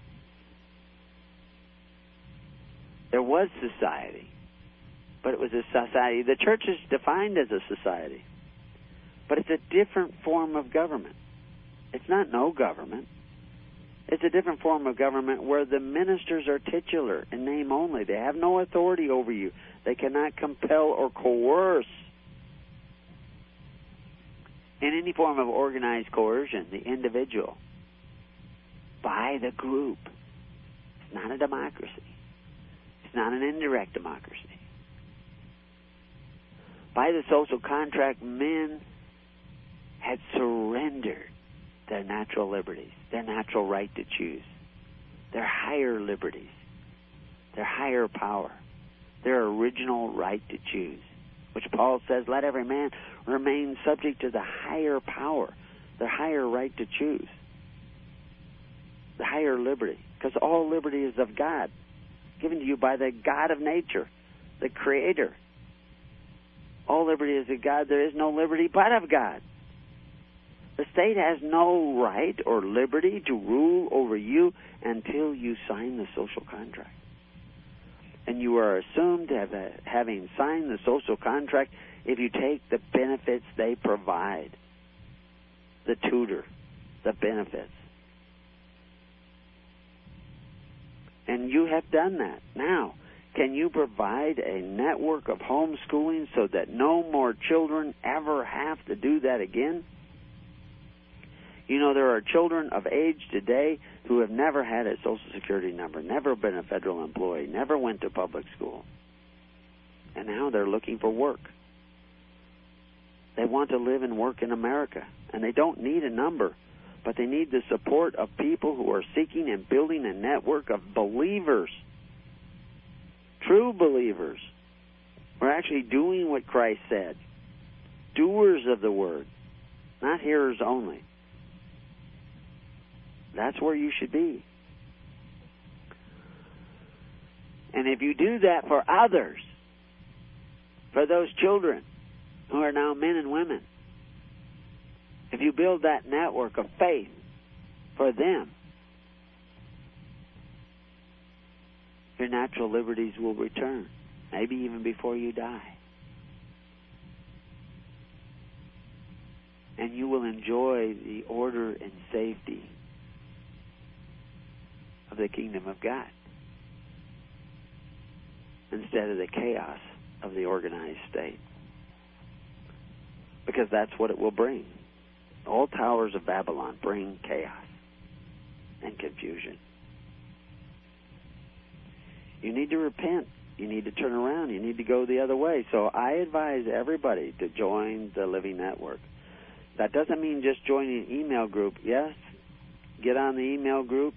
There was society, but it was a society. The church is defined as a society, but it's a different form of government. It's not no government. It's a different form of government where the ministers are titular in name only. They have no authority over you. They cannot compel or coerce in any form of organized coercion the individual by the group. It's not a democracy. It's not an indirect democracy. By the social contract, men had surrendered their natural liberties, their natural right to choose, their higher liberties, their higher power, their original right to choose, which Paul says, let every man remain subject to the higher power, their higher right to choose, the higher liberty, because all liberty is of God, given to you by the God of nature, the Creator. All liberty is of God. There is no liberty but of God. The state has no right or liberty to rule over you until you sign the social contract. And you are assumed to have a, having signed the social contract if you take the benefits they provide. The tutor, the benefits. And you have done that. Now, can you provide a network of homeschooling so that no more children ever have to do that again? You know, there are children of age today who have never had a Social Security number, never been a federal employee, never went to public school. And now they're looking for work. They want to live and work in America, and they don't need a number, but they need the support of people who are seeking and building a network of believers, true believers. We're actually doing what Christ said doers of the word, not hearers only. That's where you should be. And if you do that for others, for those children who are now men and women, if you build that network of faith for them, your natural liberties will return, maybe even before you die. And you will enjoy the order and safety of the kingdom of God instead of the chaos of the organized state. Because that's what it will bring. All towers of Babylon bring chaos and confusion. You need to repent. You need to turn around. You need to go the other way. So I advise everybody to join the Living Network. That doesn't mean just joining an email group. Yes, get on the email group,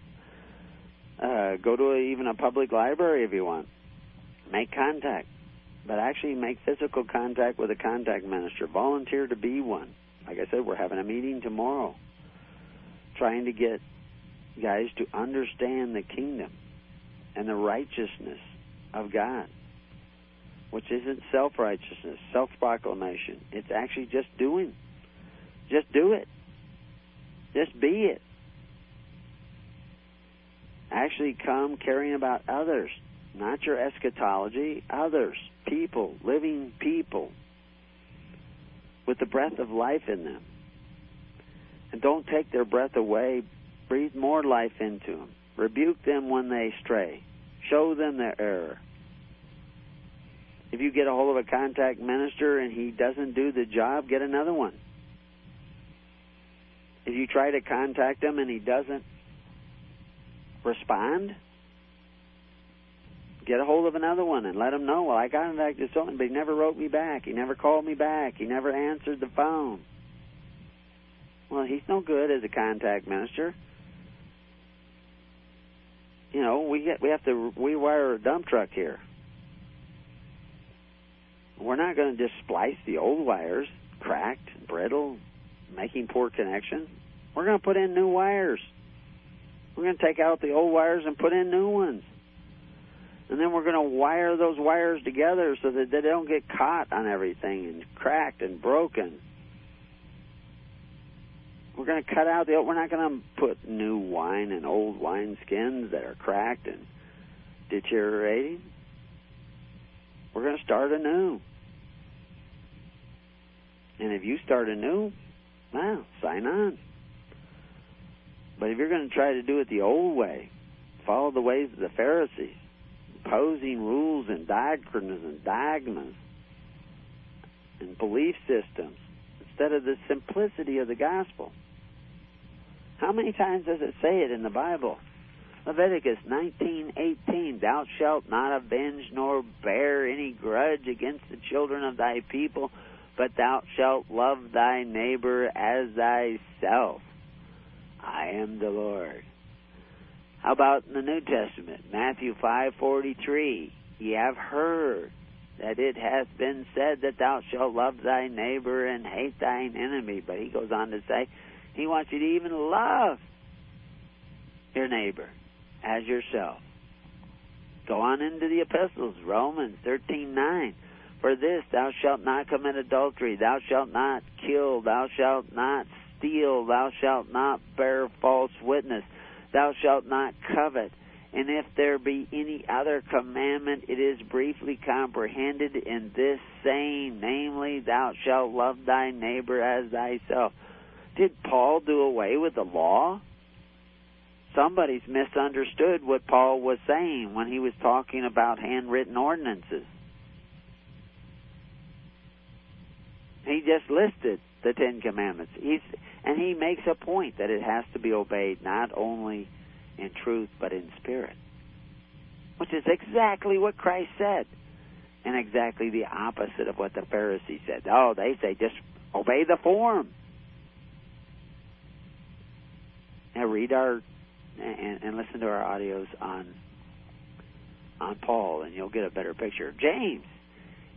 uh, go to a, even a public library if you want. Make contact, but actually make physical contact with a contact minister. Volunteer to be one. Like I said, we're having a meeting tomorrow, trying to get guys to understand the kingdom and the righteousness of God, which isn't self righteousness, self proclamation. It's actually just doing. Just do it. Just be it actually come caring about others, not your eschatology, others, people, living people with the breath of life in them. And don't take their breath away. Breathe more life into them. Rebuke them when they stray. Show them their error. If you get a hold of a contact minister and he doesn't do the job, get another one. If you try to contact him and he doesn't respond, get a hold of another one and let him know. Well, I contacted someone, but he never wrote me back. He never called me back. He never answered the phone. Well, he's no good as a contact minister. You know, we get we have to rewire a dump truck here. We're not going to just splice the old wires, cracked, brittle, making poor connection. We're going to put in new wires. We're going to take out the old wires and put in new ones. And then we're going to wire those wires together so that they don't get caught on everything and cracked and broken. We're going to cut out the. We're not going to put new wine in old wine skins that are cracked and deteriorating. We're going to start anew. And if you start anew, well, sign on. But if you're going to try to do it the old way, follow the ways of the Pharisees, imposing rules and doctrines and dogmas and belief systems instead of the simplicity of the gospel. How many times does it say it in the Bible? Leviticus 19:18 Thou shalt not avenge nor bear any grudge against the children of thy people, but thou shalt love thy neighbor as thyself. I am the Lord. How about in the New Testament? Matthew 5:43. Ye have heard that it hath been said that thou shalt love thy neighbor and hate thine enemy. But he goes on to say, he wants you to even love your neighbor as yourself. Go on into the epistles, Romans 13:9. For this thou shalt not commit adultery, thou shalt not kill, thou shalt not steal, thou shalt not bear false witness, thou shalt not covet. And if there be any other commandment, it is briefly comprehended in this saying, namely, thou shalt love thy neighbor as thyself. Did Paul do away with the law? Somebody's misunderstood what Paul was saying when he was talking about handwritten ordinances. He just listed the Ten Commandments. He's, and he makes a point that it has to be obeyed not only in truth but in spirit, which is exactly what Christ said, and exactly the opposite of what the Pharisees said. Oh, they say just obey the form. Read our and, and listen to our audios on on Paul, and you'll get a better picture. James,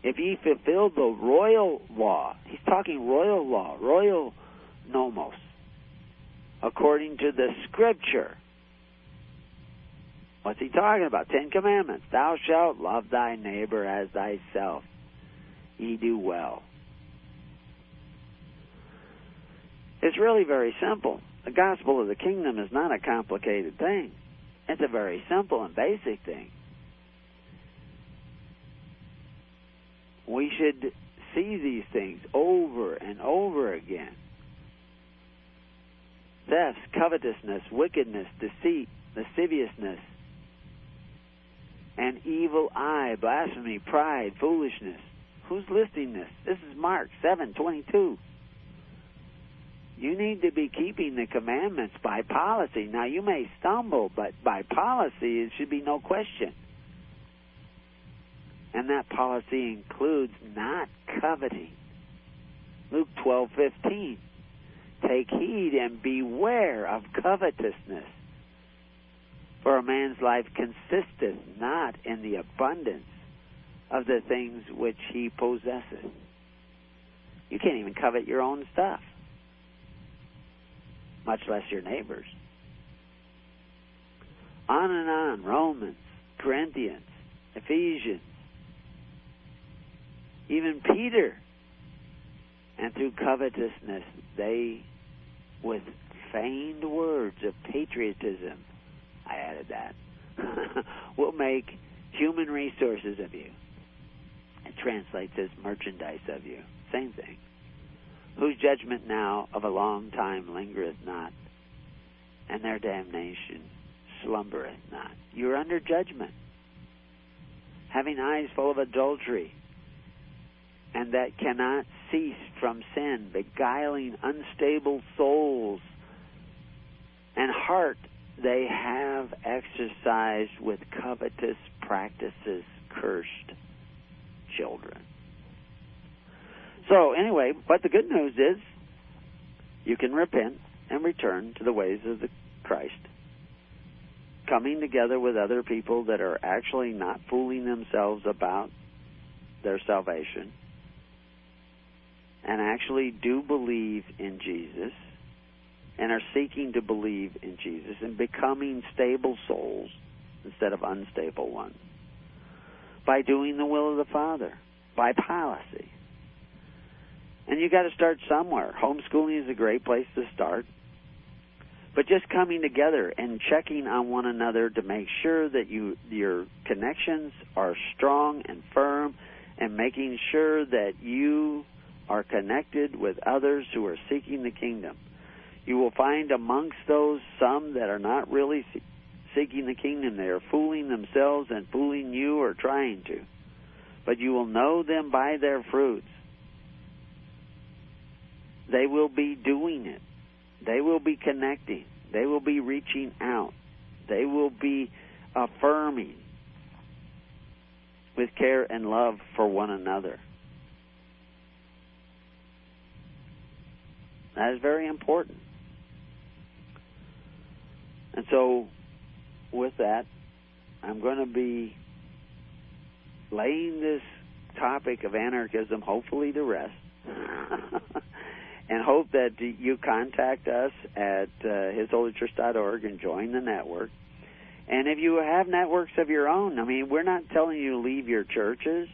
if ye fulfill the royal law, he's talking royal law, royal nomos, according to the scripture. What's he talking about? Ten Commandments. Thou shalt love thy neighbor as thyself. Ye do well. It's really very simple. The gospel of the kingdom is not a complicated thing. It's a very simple and basic thing. We should see these things over and over again. Thefts, covetousness, wickedness, deceit, lasciviousness, an evil eye, blasphemy, pride, foolishness. Who's listing this? This is Mark 7:22. You need to be keeping the commandments by policy. Now you may stumble, but by policy it should be no question. And that policy includes not coveting. Luke 12:15. Take heed and beware of covetousness. For a man's life consisteth not in the abundance of the things which he possesseth. You can't even covet your own stuff, much less your neighbor's. On and on, Romans, Corinthians, Ephesians, even Peter. And through covetousness, they, with feigned words of patriotism, I added that, *laughs* will make human resources of you. It translates as merchandise of you. Same thing. Whose judgment now of a long time lingereth not, and their damnation slumbereth not. You're under judgment. Having eyes full of adultery, and that cannot cease from sin, beguiling unstable souls, and heart they have exercised with covetous practices cursed children. So, anyway, but the good news is you can repent and return to the ways of the Christ. Coming together with other people that are actually not fooling themselves about their salvation and actually do believe in Jesus and are seeking to believe in Jesus and becoming stable souls instead of unstable ones by doing the will of the Father, by policy. And you got to start somewhere. Homeschooling is a great place to start. But just coming together and checking on one another to make sure that you your connections are strong and firm and making sure that you are connected with others who are seeking the kingdom. You will find amongst those some that are not really seeking the kingdom. They are fooling themselves and fooling you or trying to. But you will know them by their fruits. They will be doing it. They will be connecting. They will be reaching out. They will be affirming with care and love for one another. That is very important. And so, with that, I'm going to be laying this topic of anarchism hopefully to rest. *laughs* and hope that you contact us at uh, hisholychurch.org and join the network. And if you have networks of your own, I mean, we're not telling you to leave your churches.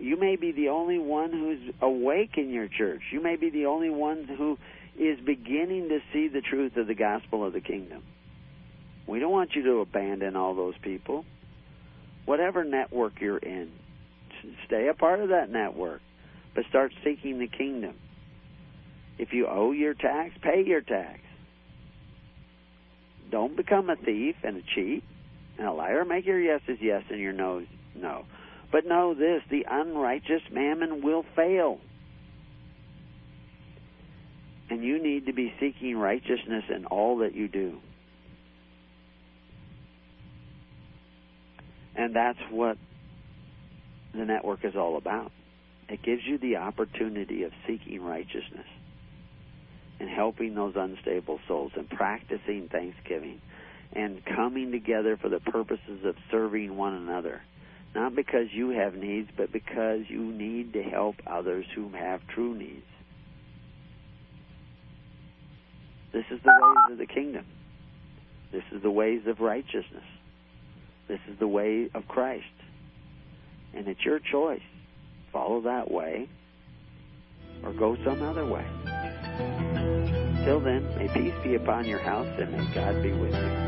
You may be the only one who's awake in your church. You may be the only one who is beginning to see the truth of the gospel of the kingdom. We don't want you to abandon all those people. Whatever network you're in, stay a part of that network, but start seeking the kingdom. If you owe your tax, pay your tax. Don't become a thief and a cheat and a liar. Make your yeses yes and your no's no. But know this the unrighteous mammon will fail. And you need to be seeking righteousness in all that you do. And that's what the network is all about. It gives you the opportunity of seeking righteousness and helping those unstable souls and practicing thanksgiving and coming together for the purposes of serving one another. Not because you have needs, but because you need to help others who have true needs. This is the ways of the kingdom. This is the ways of righteousness. This is the way of Christ. And it's your choice. Follow that way or go some other way. Till then, may peace be upon your house and may God be with. You